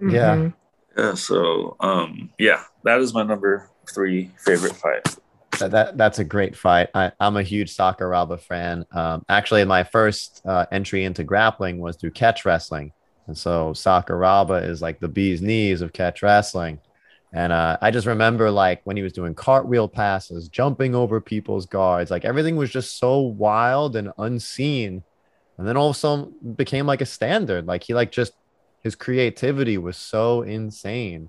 Yeah. Mhm. yeah, so um yeah, that is my number three favorite fight. That, that that's a great fight. I, I'm a huge Sakuraba fan. Um, actually, my first uh, entry into grappling was through catch wrestling, and so Sakuraba is like the bee's knees of catch wrestling. And uh, I just remember like when he was doing cartwheel passes, jumping over people's guards, like everything was just so wild and unseen. And then all of a sudden became like a standard. Like he like just his creativity was so insane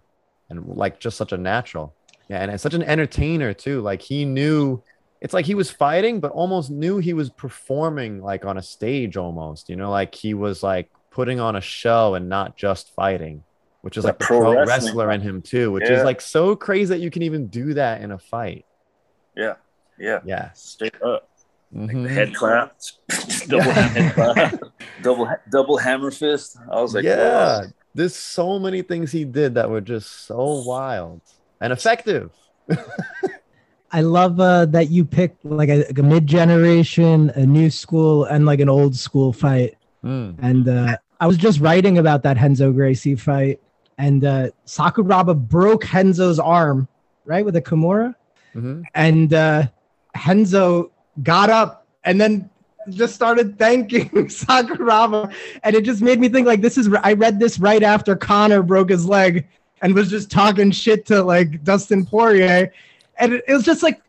and like just such a natural. Yeah, and it's such an entertainer too. Like he knew it's like he was fighting, but almost knew he was performing like on a stage almost, you know, like he was like putting on a show and not just fighting, which is The like the pro pro, wrestler in him too, which Yeah. is like so crazy that you can even do that in a fight. Yeah, yeah, Yeah. straight up. Mhm. Head clap, double head clap, double double hammer fist. I was like, yeah. wow. There's so many things he did that were just so wild and effective. I love uh, that you picked like a, like a mid generation, a new school, and like an old school fight. Mm. And uh, I was just writing about that Renzo Gracie fight, and uh, Sakuraba broke Renzo's arm right with a Kimura, Mhm. and uh, Renzo got up and then just started thanking Sakuraba, and it just made me think like this is. I read this right after Conor broke his leg and was just talking shit to like Dustin Poirier, and it, it was just like,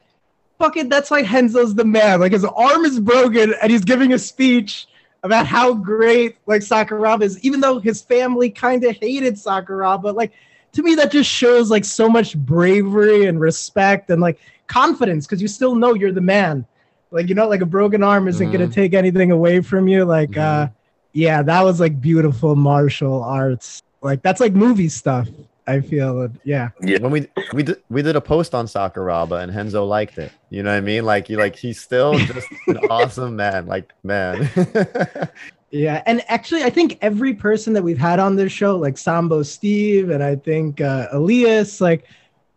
fucking, that's why Renzo's the man. Like his arm is broken, and he's giving a speech about how great like Sakuraba is, even though his family kind of hated Sakuraba. Like to me, that just shows like so much bravery and respect and like confidence because you still know you're the man. Like you know, like a broken arm isn't gonna Mhm. take anything away from you. Like, uh, yeah, that was like beautiful martial arts. Like that's like movie stuff. I feel it. Yeah. when we we did we did a post on Sakuraba and Renzo liked it. You know what I mean? Like you like he's still just an awesome man. Like man. Yeah, and actually, I think every person that we've had on this show, like Sambo Steve, and I think uh, Elias, like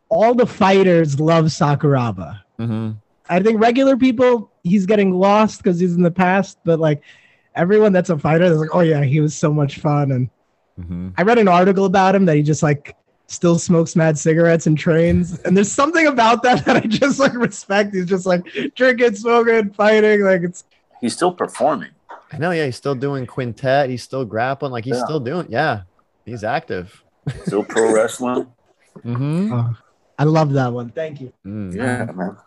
all the fighters love Sakuraba. hmm I think regular people, he's getting lost because he's in the past, but like everyone that's a fighter, is like, oh yeah, he was so much fun. And Mm-hmm. I read an article about him that he just like still smokes mad cigarettes and trains. And there's something about that that I just like respect. He's just like drinking, smoking, fighting. Like it's He's still performing. I know, yeah, he's still doing quintet. He's still grappling. Like he's Yeah. still doing, yeah, he's active. Still pro wrestling. Mm-hmm. oh, I love that one. Thank you. Mm. Yeah, man.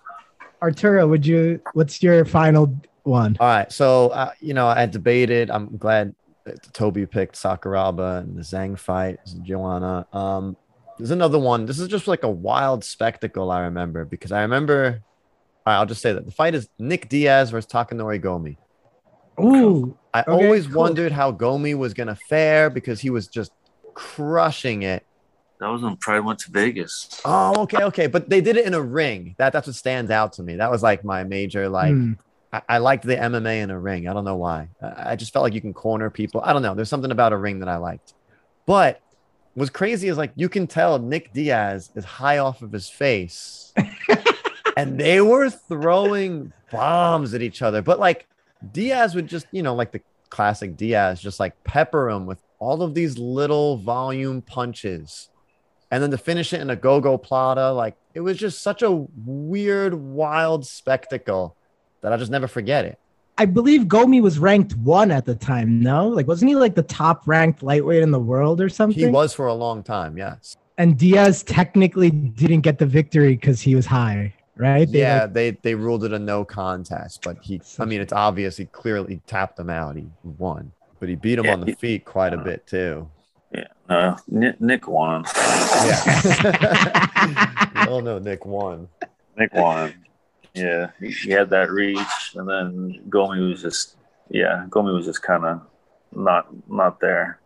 Arturo, would you what's your final one? All right, so uh, you know, I debated. I'm glad that Toby picked Sakuraba and the Zhang fight, Joanna. Um, there's another one. This is just like a wild spectacle. I remember because I remember. All right, I'll just say that the fight is Nick Diaz versus Takanori Gomi. Ooh, I Okay, always cool. wondered how Gomi was gonna fare because he was just crushing it. That was when Pride went to Vegas. Oh, okay, okay, but they did it in a ring. That that's what stands out to me. That was like my major like. hmm. I, I liked the MMA in a ring. I don't know why. I, I just felt like you can corner people. I don't know. There's something about a ring that I liked. But what's crazy is like you can tell Nick Diaz is high off of his face. and they were throwing bombs at each other. But like Diaz would just, you know, like the classic Diaz, just like pepper him with all of these little volume punches. And then to finish it in a go-go plata, like it was just such a weird, wild spectacle that I'll just never forget it. I believe Gomi was ranked one at the time. No, like wasn't he like the top ranked lightweight in the world or something? He was for a long time, yes. and Diaz technically didn't get the victory because he was high, right? They, yeah, like- they they ruled it a no contest, but he I mean it's obvious he clearly tapped him out. He won. But he beat him Yeah, on the he- feet quite a bit too. Yeah. No, Nick, Nick won. Yeah. we all know Nick won. Nick won. Yeah, he, had that reach, and then Gomi was just, yeah, Gomi was just kind of not not there.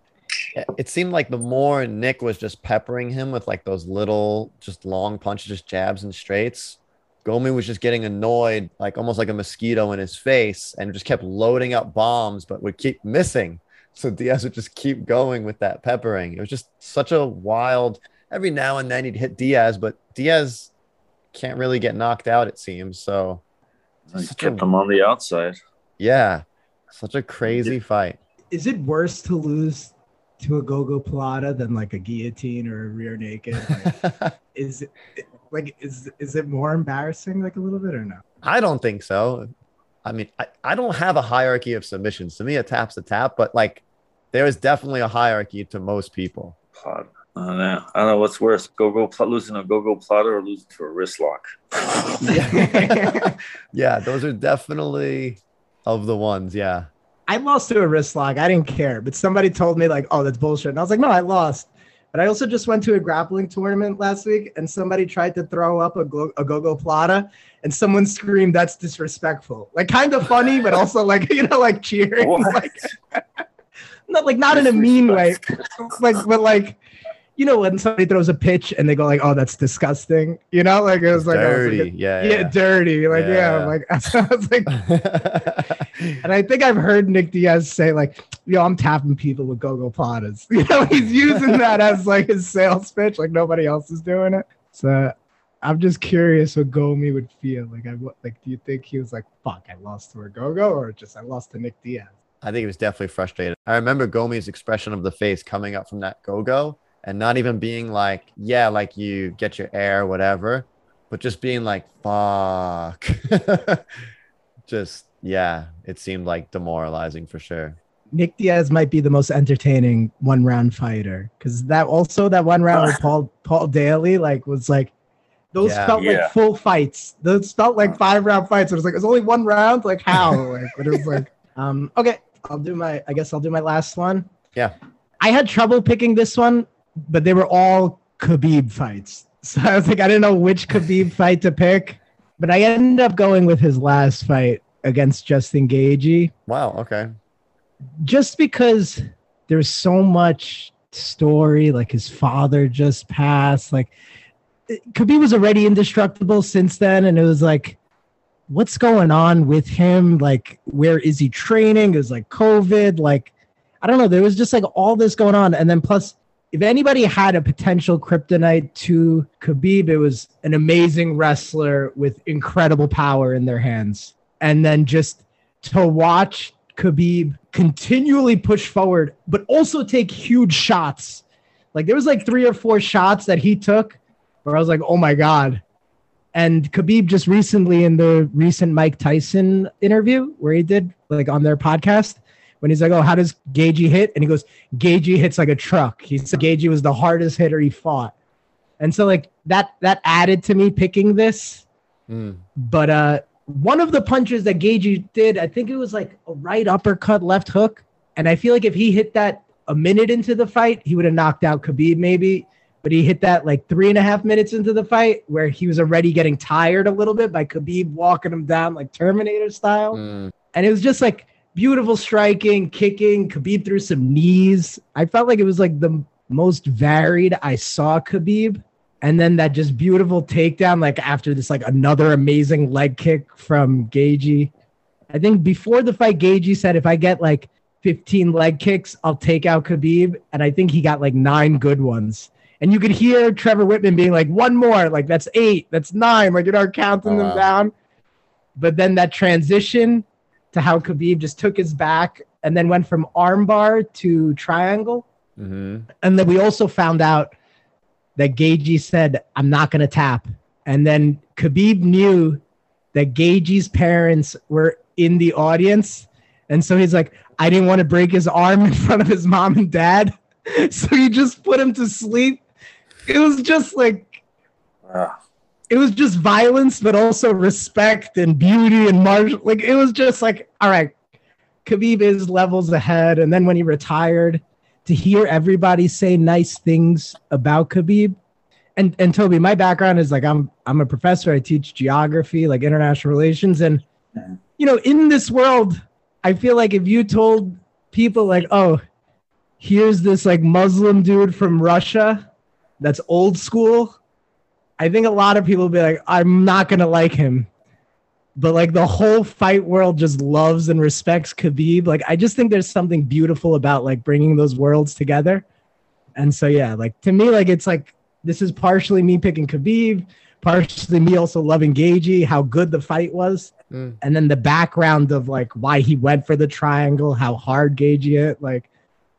It seemed like the more Nick was just peppering him with like those little, just long punches, just jabs and straights, Gomi was just getting annoyed, like almost like a mosquito in his face, and just kept loading up bombs, but would keep missing. So Diaz would just keep going with that peppering. It was just such a wild. Every now and then he'd hit Diaz, but Diaz can't really get knocked out. It seems so. He Such kept a- him on the outside. Yeah, such a crazy fight. is it worse to lose to a go-go plata than like a guillotine or a rear naked? Like, is it like is is it more embarrassing like a little bit or no? I don't think so. I mean, I, I don't have a hierarchy of submissions. To me, a tap's a tap, but like there is definitely a hierarchy to most people. Plot. I don't know. I don't know what's worse: go go pl- losing a go go plata or losing to a wrist lock. Yeah. yeah, those are definitely of the ones. Yeah. I lost to a wrist lock. I didn't care, but somebody told me like, "Oh, that's bullshit," and I was like, "No, I lost." But I also just went to a grappling tournament last week, and somebody tried to throw up a, go- a go-go plata, and someone screamed, "That's disrespectful!" Like kind of funny, but also like you know, like cheering, What? like not like not in a mean way, like but like you know when somebody throws a pitch and they go like, "Oh, that's disgusting," you know, like it was like, oh, it's like Dirty. a- yeah. yeah, dirty, like yeah, Yeah. like I was like. And I think I've heard Nick Diaz say like, "Yo, I'm tapping people with go-go platas." You know, he's using that as like his sales pitch, like nobody else is doing it. So I'm just curious what Gomi would feel like. I like, do you think he was like, "Fuck, I lost to a go-go," or just I lost to Nick Diaz? I think he was definitely frustrated. I remember Gomi's expression of the face coming up from that go go and not even being like, yeah, like you get your air, whatever, but just being like, fuck. just, yeah, it seemed like demoralizing for sure. Nick Diaz might be the most entertaining one-round fighter because that also that one round with Paul Paul Daley like was like. Those Yeah. felt Yeah. like full fights. Those felt like five round fights. It was like it's only one round. Like how? like, but it was like, um, okay, I'll do my. I guess I'll do my last one. Yeah. I had trouble picking this one, but they were all Khabib fights. So I was like, I didn't know which Khabib fight to pick, but I ended up going with his last fight against Justin Gaethje Wow. Okay. just because there's so much story like his father just passed like Khabib was already indestructible since then and it was like what's going on with him like where is he training it was like covid like i don't know there was just like all this going on and then plus if anybody had a potential kryptonite to Khabib, it was an amazing wrestler with incredible power in their hands. And then just to watch Khabib continually push forward, but also take huge shots. Like there was like three or four shots that he took where I was like, oh my God. And Khabib just recently in the recent Mike Tyson interview where he did like on their podcast, when he's like, "Oh, how does Gaethje hit?" and he goes, "Gaethje hits like a truck." He said Gaethje was the hardest hitter he fought, and so like that that added to me picking this. Mm. But uh, one of the punches that Gaethje did, I think it was like a right uppercut, left hook, and I feel like if he hit that a minute into the fight, he would have knocked out Khabib maybe. But he hit that like three and a half minutes into the fight, where he was already getting tired a little bit by Khabib walking him down like Terminator style, Mm. and it was just like beautiful striking, kicking. Khabib threw some knees. I felt like it was like the most varied I saw Khabib. And then that just beautiful takedown, like after this, like another amazing leg kick from Gaethje. I think before the fight, Gaethje said, if I get like 15 leg kicks, I'll take out Khabib. And I think he got like nine good ones. And you could hear Trevor Wittman being like, one more, like that's eight, that's nine, like you know, counting Oh, them down. But then that transition to how Khabib just took his back and then went from armbar to triangle. hmm And then we also found out that Gaethje said, I'm not going to tap. And then Khabib knew that Gaethje's parents were in the audience. And so he's like, I didn't want to break his arm in front of his mom and dad. So he just put him to sleep. It was just like, Ah, it was just violence, but also respect and beauty and martial. Like it was just like, all right, Khabib is levels ahead. And then when he retired, to hear everybody say nice things about Khabib, and and Toby, my background is like I'm I'm a professor. I teach geography, like international relations, and you know, in this world, I feel like if you told people like, oh, here's this like Muslim dude from Russia that's old school I think a lot of people will be like, I'm not gonna like him. But like the whole fight world just loves and respects Khabib. Like I just think there's something beautiful about like bringing those worlds together. And so yeah, like to me, like it's like this is partially me picking Khabib, partially me also loving Gaethje, how good the fight was, Mm. and then the background of like why he went for the triangle, how hard Gaethje it. Like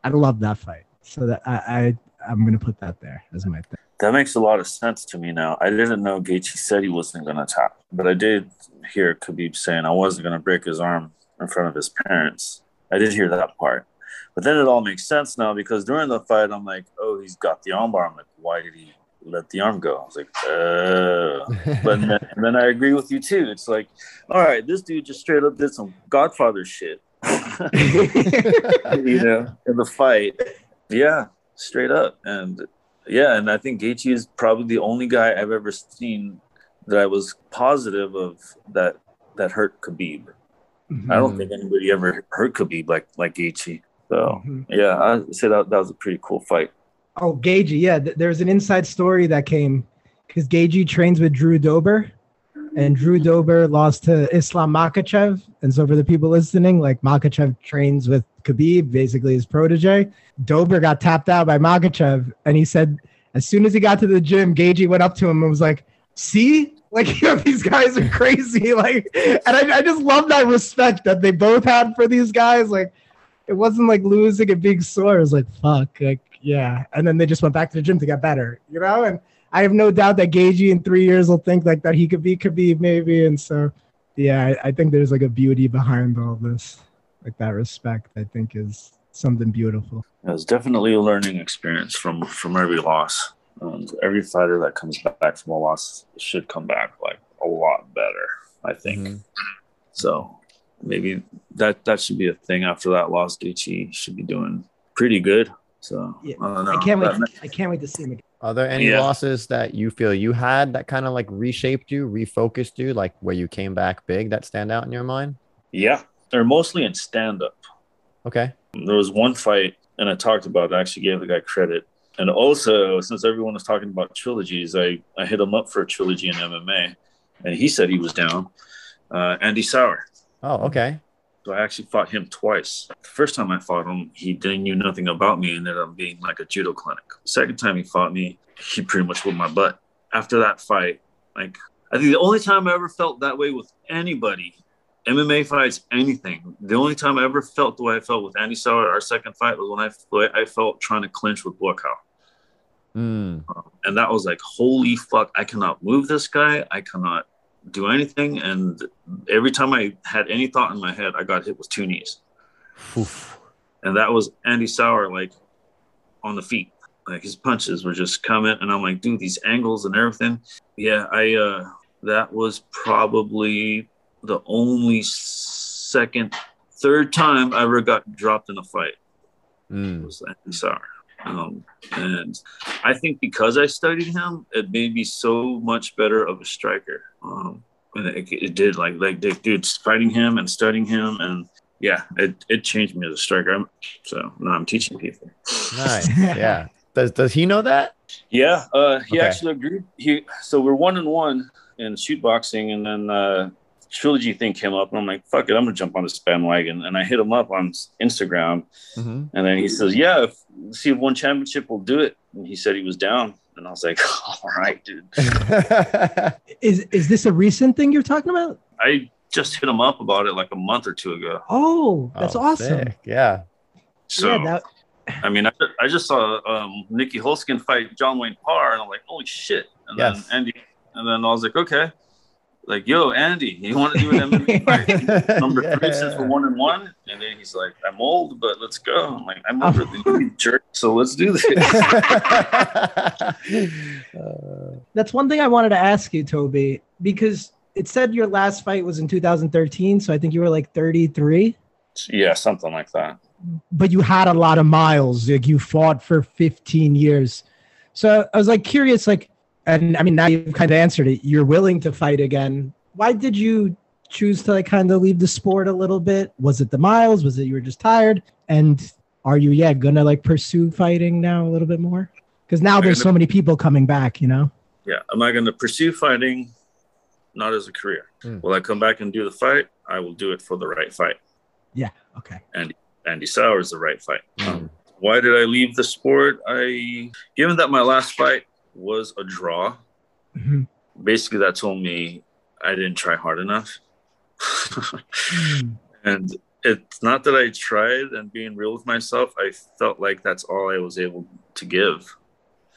I love that fight. So that I, I I'm gonna put that there as my thing. That makes a lot of sense to me now. I didn't know Gaethje said he wasn't going to tap, but I did hear Khabib saying I wasn't going to break his arm in front of his parents. I did hear that part. But then it all makes sense now because during the fight, I'm like, oh, he's got the armbar. I'm like, why did he let the arm go? I was like, oh. But then, then I agree with you too. It's like, all right, this dude just straight up did some Godfather shit, you know, in the fight. Yeah, straight up. And yeah, and I think Gaethje is probably the only guy I've ever seen that I was positive of that that hurt Khabib. I don't Mhm. think anybody ever hurt Khabib like like Gaethje. So Mhm. yeah, I say that that was a pretty cool fight. Oh, Gaethje, yeah. th- there's an inside story that came because Gaethje trains with Drew Dober, and Drew Dober lost to Islam Makhachev. And so, for the people listening, like Makhachev trains with Khabib, basically his protege. Dober got tapped out by Makhachev, and he said as soon as he got to the gym, Gaethje went up to him and was like, "See." Like you know, these guys are crazy. Like, and I, I just love that respect that they both had for these guys. Like, it wasn't like losing and being sore. It was like, fuck, like, yeah. And then they just went back to the gym to get better, you know? And I have no doubt that Gaethje in three years will think like that he could be Khabib maybe. And so, yeah, I, I think there's like a beauty behind all this. Like that respect, I think is something beautiful. It was definitely a learning experience from from every loss. And every fighter that comes back from a loss should come back like a lot better. I think. Mhm. So maybe that that should be a thing after that loss. Gaethje should be doing pretty good. So Yeah, I don't know. I can't wait. That- I can't wait to see him again. Are there any Yeah. losses that you feel you had that kind of like reshaped you, refocused you, like where you came back big that stand out in your mind? yeah, they're mostly in stand up. Okay. There was one fight, and I talked about. it, I actually gave the guy credit. And also, since everyone was talking about trilogies, I, I hit him up for a trilogy in MMA, and he said he was down. Uh, Andy Souwer. Oh, okay. So I actually fought him twice. The first time I fought him, he didn't knew nothing about me and ended up being like a judo clinic. Second time he fought me, he pretty much whooped my butt. After that fight, like I think the only time I ever felt that way with anybody, MMA fights, anything. The only time I ever felt the way I felt with Andy Souwer, our second fight, was when I I felt trying to clinch with Buakaw. Mm. And that was like, holy fuck, I cannot move this guy. I cannot do anything. And every time I had any thought in my head, I got hit with two knees. Oof. And that was Andy Souwer, like on the feet. Like his punches were just coming. And I'm like, dude, these angles and everything. Yeah, I, uh, that was probably the only second, third time I ever got dropped in a fight. Mm. Was Andy Souwer. Um, and I think because I studied him, it made me so much better of a striker. Um, and it, it did like like dude fighting him and studying him and yeah, it, it changed me as a striker. I'm, so now I'm teaching people. Nice. Yeah. Does does he know that? Yeah, uh, he Okay. actually agreed. He so we're one and one in shoot boxing, and then uh, trilogy thing came up, and I'm like, fuck it, I'm gonna jump on this bandwagon, and I hit him up on Instagram, Mm-hmm. and then he says, yeah, if see if one championship will do it, and he said he was down, and I was like, all right, dude. Is is this a recent thing you're talking about? I just hit him up about it like a month or two ago. Oh, that's Oh, awesome. sick. Yeah. So yeah, that, I mean, I, I just saw um, Nieky Holzken fight John Wayne Parr, and I'm like, holy shit! And Yes. then Andy, and then I was like, okay, like, yo, Andy, you want to do an MMA fight? Number three since we're one and one, and then he's like, I'm old, but let's go. I'm like, I'm older than you, you jerk, so let's do this. Uh, that's one thing I wanted to ask you, Toby, because it said your last fight was in 2013, so I think you were like 33, yeah, something like that. but you had a lot of miles. Like you fought for 15 years. So I was like curious, like, and I mean, now you've kind of answered it. You're willing to fight again. Why did you choose to like kind of leave the sport a little bit? Was it the miles? Was it you were just tired? And are you, yeah, gonna like pursue fighting now a little bit more? Because now there's so many people coming back, you know? Yeah, am I going to pursue fighting? Not as a career. Hmm. Will I come back and do the fight? I will do it for the right fight. Yeah. Okay. Andy Souwer is the right fight. Mm. Why did I leave the sport? I, given that my last fight was a draw, Mhm. basically that told me I didn't try hard enough. Mm. and it's not that I tried and being real with myself, I felt like that's all I was able to give.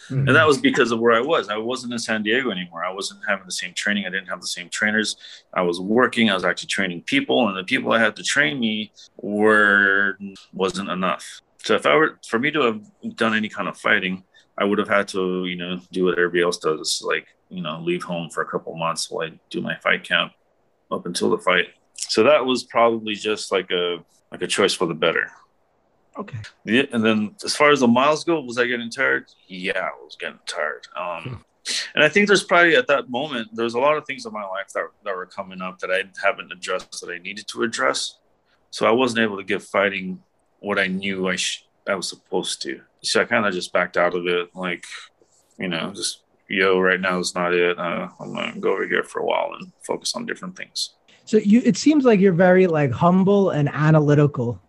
Mm. And that was because of where I was. I wasn't in San Diego anymore. I wasn't having the same training. I didn't have the same trainers. I was working. I was actually training people, and the people I had to train me were wasn't enough. So if I were for me to have done any kind of fighting, I would have had to, you know, do what everybody else does, like you know, leave home for a couple months while I do my fight camp up until the fight. So that was probably just like a like a choice for the better. Okay. Yeah, and then as far as the miles go, was I getting tired? Yeah, I was getting tired. Um, and I think there's probably at that moment there's a lot of things in my life that that were coming up that I haven't addressed that I needed to address. So I wasn't able to give fighting what I knew I sh- I was supposed to. So I kind of just backed out of it, like you know, just yo, right now is not it. Uh, I'm gonna go over here for a while and focus on different things. So you it seems like you're very like humble and analytical.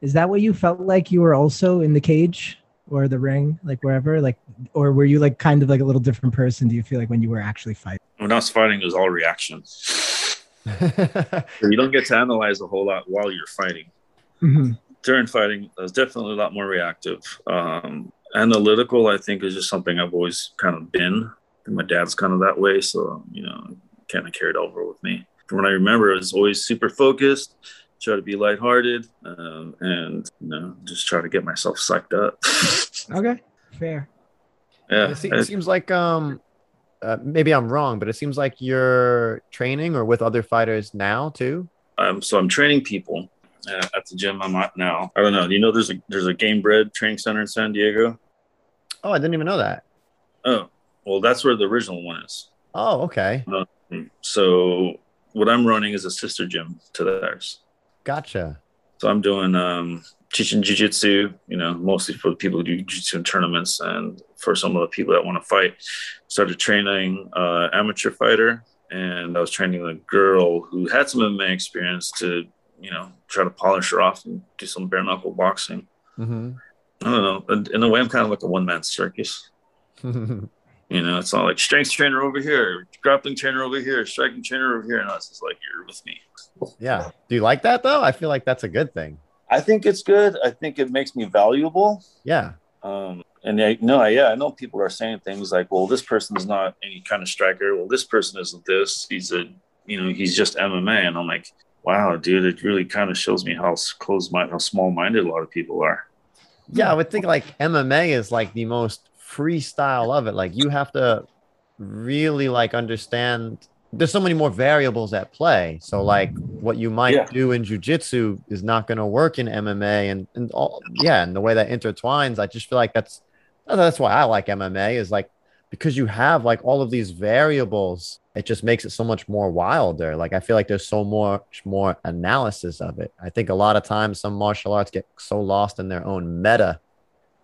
Is that what you felt like you were also in the cage or the ring, like wherever? Like or were you like kind of like a little different person, do you feel like when you were actually fighting? When I was fighting, it was all reaction. You don't get to analyze a whole lot while you're fighting. Mhm. During fighting, I was definitely a lot more reactive. Um, analytical, I think, is just something I've always kind of been. My dad's kind of that way, so you know, kind of carried over with me. From what I remember, I was always super focused, try to be lighthearted, um, and you know, just try to get myself psyched up. Okay. Fair. yeah, it, se- it seems like um uh, maybe I'm wrong, but it seems like you're training or with other fighters now too. um, so I'm training people uh, at the gym I'm at now. I don't know. You know, there's a there's a Gamebred training center in San Diego. Oh, I didn't even know that. Oh, well, that's where the original one is. Oh, okay. So what I'm running is a sister gym to theirs. Gotcha. So I'm doing um, teaching jujitsu, you know, mostly for the people who do jujitsu in tournaments and for some of the people that want to fight. Started training uh, amateur fighter, and I was training a girl who had some MMA experience to you know, try to polish her off and do some bare knuckle boxing. Mm-hmm. I don't know. In, in a way, I'm kind of like a one man circus. You know, it's not like strength trainer over here, grappling trainer over here, striking trainer over here. No, it's just like you're with me. yeah. Do you like that though? I feel like that's a good thing. I think it's good. I think it makes me valuable. Yeah. Um, and I no, yeah, I know people are saying things like, "Well, this person's not any kind of striker. Well, this person isn't this. He's a, you know, he's just MMA." And I'm like, "Wow, dude, it really kind of shows me how close mind, how small minded a lot of people are." Yeah, I would think like MMA is like the most freestyle of it. Like you have to really like understand there's so many more variables at play. So like what you might Yeah. do in jujitsu is not going to work in MMA and, and all yeah, and the way that intertwines, I just feel like that's that's why I like MMA is like because you have like all of these variables, it just makes it so much more wilder. Like I feel like there's so much more analysis of it. I think a lot of times some martial arts get so lost in their own meta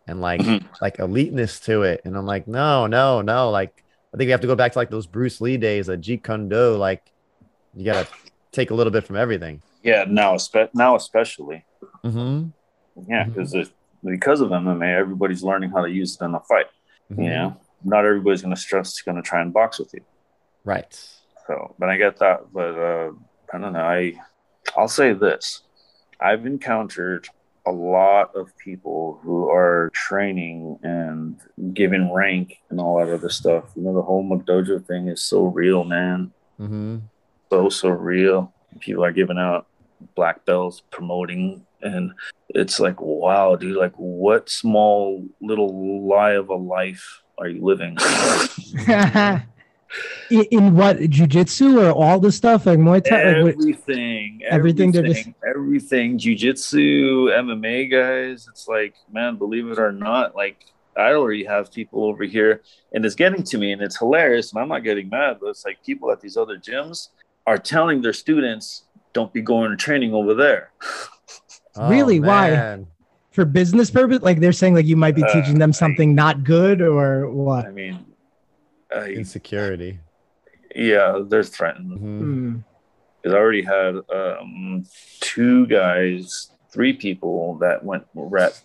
and like Mhm. like eliteness to it. And I'm like, no, no, no. Like I think we have to go back to like those Bruce Lee days, like Jeet Kune Do. Like you gotta take a little bit from everything. Yeah, now, espe- now especially, Mm-hmm. yeah, because because of MMA, everybody's learning how to use it in a fight. Mm-hmm. You know, not everybody's going to stress going to try and box with you. Right. So, but I get that. But uh, I don't know. I I'll say this: I've encountered a lot of people who are training and giving rank and all that other stuff. You know, the whole McDojo thing is so real, man. Mm-hmm. So so real. People are giving out black belts, promoting, and it's like, wow, dude. Like, what small little lie of a life are you living? in, in what jujitsu or all the stuff like Muay Thai? Like, everything, everything they're just- everything, everything, jujitsu, MMA guys. It's like, man, believe it or not, like I already have people over here, and it's getting to me, and it's hilarious, and I'm not getting mad, but it's like people at these other gyms are telling their students, "Don't be going to training over there." Really? Oh, Why? Man. for business purpose, like they're saying like you might be Uh, teaching them I- something not good or what? I mean, I, Insecurity. yeah, they're threatened. Mhm. Hmm. because I already had um, two guys, three people that went were at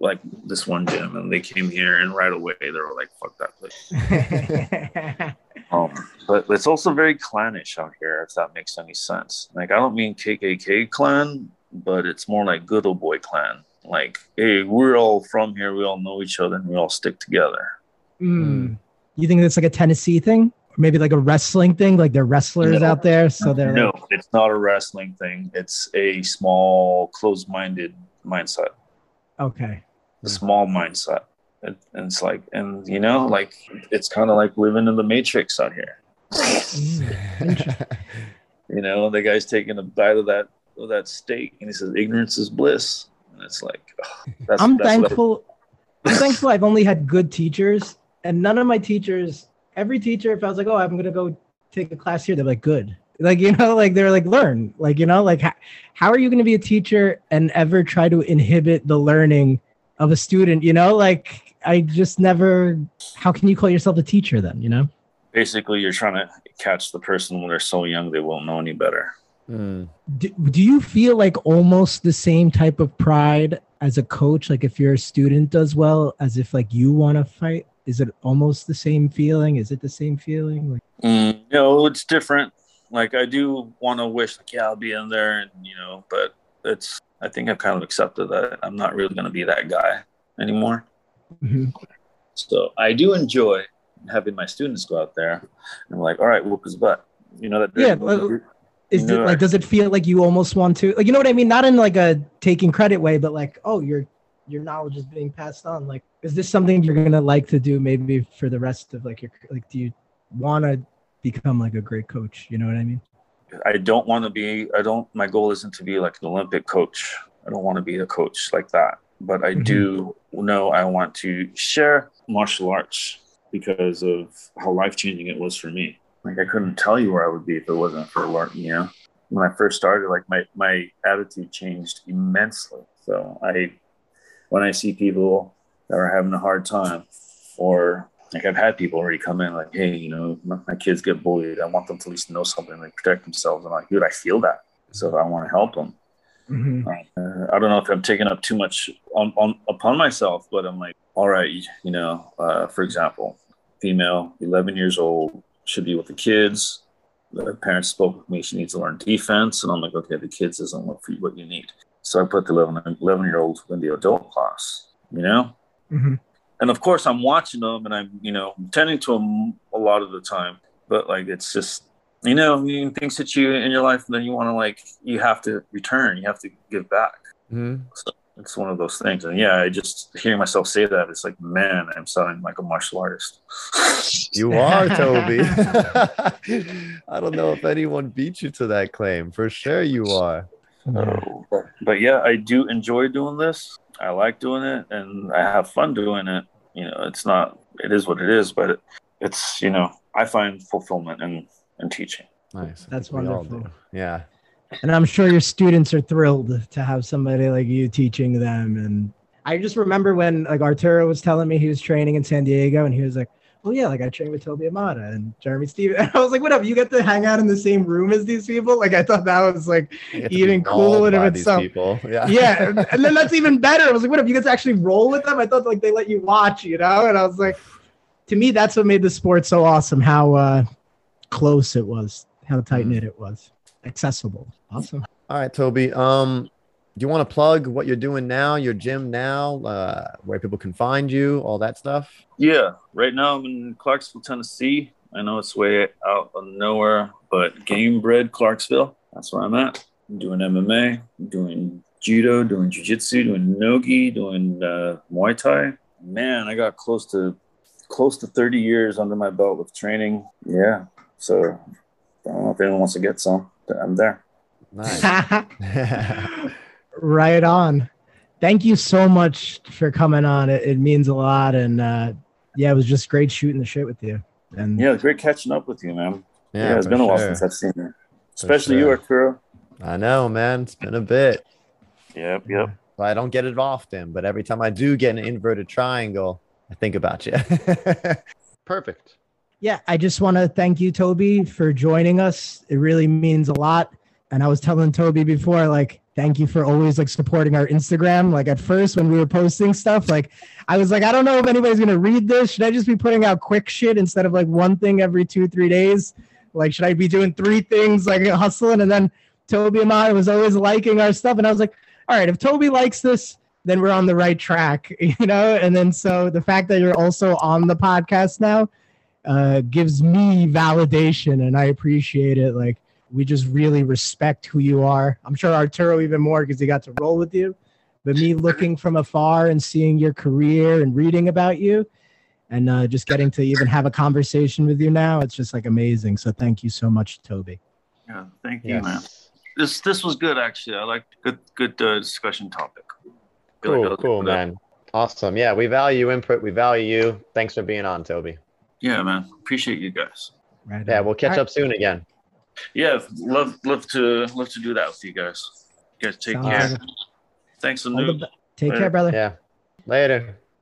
like this one gym, and they came here, and right away they were like, "Fuck that place." Um, but it's also very clannish out here, if that makes any sense. Like, I don't mean KKK clan, but it's more like good old boy clan. Like, hey, we're all from here, we all know each other, and we all stick together. Hmm. You think that's like a Tennessee thing? Or maybe like a wrestling thing? Like they're wrestlers No. out there, so they're No, like, it's not a wrestling thing. It's a small, closed-minded mindset. okay. a small mindset. And, and it's like, and you know, like it's kind of like living in the matrix out here. You know, the guy's taking a bite of that of that steak, and he says, "Ignorance is bliss." And it's like, ugh, that's, I'm that's what I- thankful. I'm thankful I've only had good teachers, and none of my teachers. Every teacher, if I was like, "Oh, I'm gonna go take a class here," they're like, "Good." Like you know, like they're like, "Learn." Like you know, like how, how are you gonna be a teacher and ever try to inhibit the learning of a student? You know, like I just never. How can you call yourself a teacher then? You know. basically you're trying to catch the person when they're so young they won't know any better. Mm. do, do you feel like almost the same type of pride as a coach like if your student does well as if like you want to fight is it almost the same feeling is it the same feeling like Mm, know, it's different. Like I do want to wish, like, yeah, I'll be in there, and you know, but it's. I think I've kind of accepted that I'm not really going to be that guy anymore. Mhm. So I do enjoy having my students go out there and like, all right, whoop his butt. You know that. Yeah, well, is No, it like does it feel like you almost want to like you know what i mean not in like a taking credit way but like oh your your knowledge is being passed on like is this something you're gonna like to do maybe for the rest of like your like do you want to become like a great coach you know what i mean I don't want to be. I don't. My goal isn't to be like an Olympic coach. I don't want to be a coach like that. But I mm-hmm. do know I want to share martial arts because of how life changing it was for me. Like I couldn't tell you where I would be if it wasn't for learning. You know, when I first started, like my my attitude changed immensely. So I, when I see people that are having a hard time, or like I've had people already come in like, hey, you know, my, my kids get bullied. I want them to at least know something, like protect themselves. I'm like, dude, I feel that. So I want to help them. Mhm. Uh, I don't know if I'm taking up too much on, on upon myself, but I'm like, all right, you know, uh, for example, female, 11 years old, should be with the kids. The parents spoke with me. She needs to learn defense, and I'm like, okay, the kids doesn't look for you what you need. So I put the 11, 11 year old in the adult class. You know, Mhm. and of course I'm watching them and I'm you know tending to them a lot of the time, but like it's just you know you- things hit you in your life and then you want to like you have to return, you have to give back. Mhm. It's one of those things, and yeah, I just hearing myself say that it's like man, I'm sounding like a martial artist. You are, Toby. I don't know if anyone beat you to that claim. For sure, you are. So, but, but yeah, I do enjoy doing this. I like doing it, and I have fun doing it. You know, it's not. It is what it is, but it, it's you know, I find fulfillment in in teaching. Nice. That's wonderful. Yeah. And I'm sure your students are thrilled to have somebody like you teaching them. And I just remember when like Arturo was telling me he was training in San Diego and he was like, Oh yeah, like I trained with Toby Imada and Jeremy Stephens. And I was like, whatever, you get to hang out in the same room as these people. Like I thought that was like You get to be Even cool in of itself. People. Yeah. yeah. And- then that's even better. I was like, what if you get to actually roll with them? I thought like they let you watch, you know? And I was like, to me, that's what made the sport so awesome, how uh close it was, how tight knit it was. Accessible. Awesome. All right, Toby. Um, do you want to plug what you're doing now, your gym now, uh, where people can find you, all that stuff? Yeah, right now I'm in Clarksville, Tennessee. I know it's way out of nowhere, but Gamebred Clarksville, that's where I'm at. I'm doing MMA, doing judo, doing jiu-jitsu, doing nogi, doing uh, Muay Thai. Man, I got close to close to 30 years under my belt with training. Yeah, so I don't know if anyone wants to get some. but I'm there. Nice. right on. Thank you so much for coming on. It, it means a lot. And uh, yeah, it was just great shooting the shit with you. And Yeah, it's great catching up with you, man. Yeah, it's been a while sure. since I've seen you. Especially you, sure. Arturo. I know, man. It's been a bit. Yep, yep. I don't get it often, but every time I do get an inverted triangle, I think about you. Perfect. yeah, I just want to thank you, Toby, for joining us. It really means a lot. And I was telling Toby before, like, thank you for always like supporting our Instagram. Like at first when we were posting stuff, like I was like, I don't know if anybody's gonna read this. Should I just be putting out quick shit instead of like one thing every two, three days? Like, should I be doing three things like hustling? And then Toby and I was always liking our stuff. And I was like, all right, if Toby likes this, then we're on the right track, you know? And then so the fact that you're also on the podcast now uh, gives me validation and I appreciate it. Like, we just really respect who you are. I'm sure Arturo even more because he got to roll with you. But me looking from afar and seeing your career and reading about you and uh, just getting to even have a conversation with you now, it's just like amazing. So thank you so much, Toby. Yeah, thank you, man. This this was good actually. I like good good uh, discussion topic. Feel like Cool, that cool, man. Awesome. Yeah, we value input. We value you. Thanks for being on, Toby. Yeah, man. Appreciate you guys. Right. Yeah, we'll catch All right. up soon again. Yeah, love love to love to do that with you guys. You guys take Sounds care. good. Thanks, All Anu. Take Later. care, brother. Yeah. Later.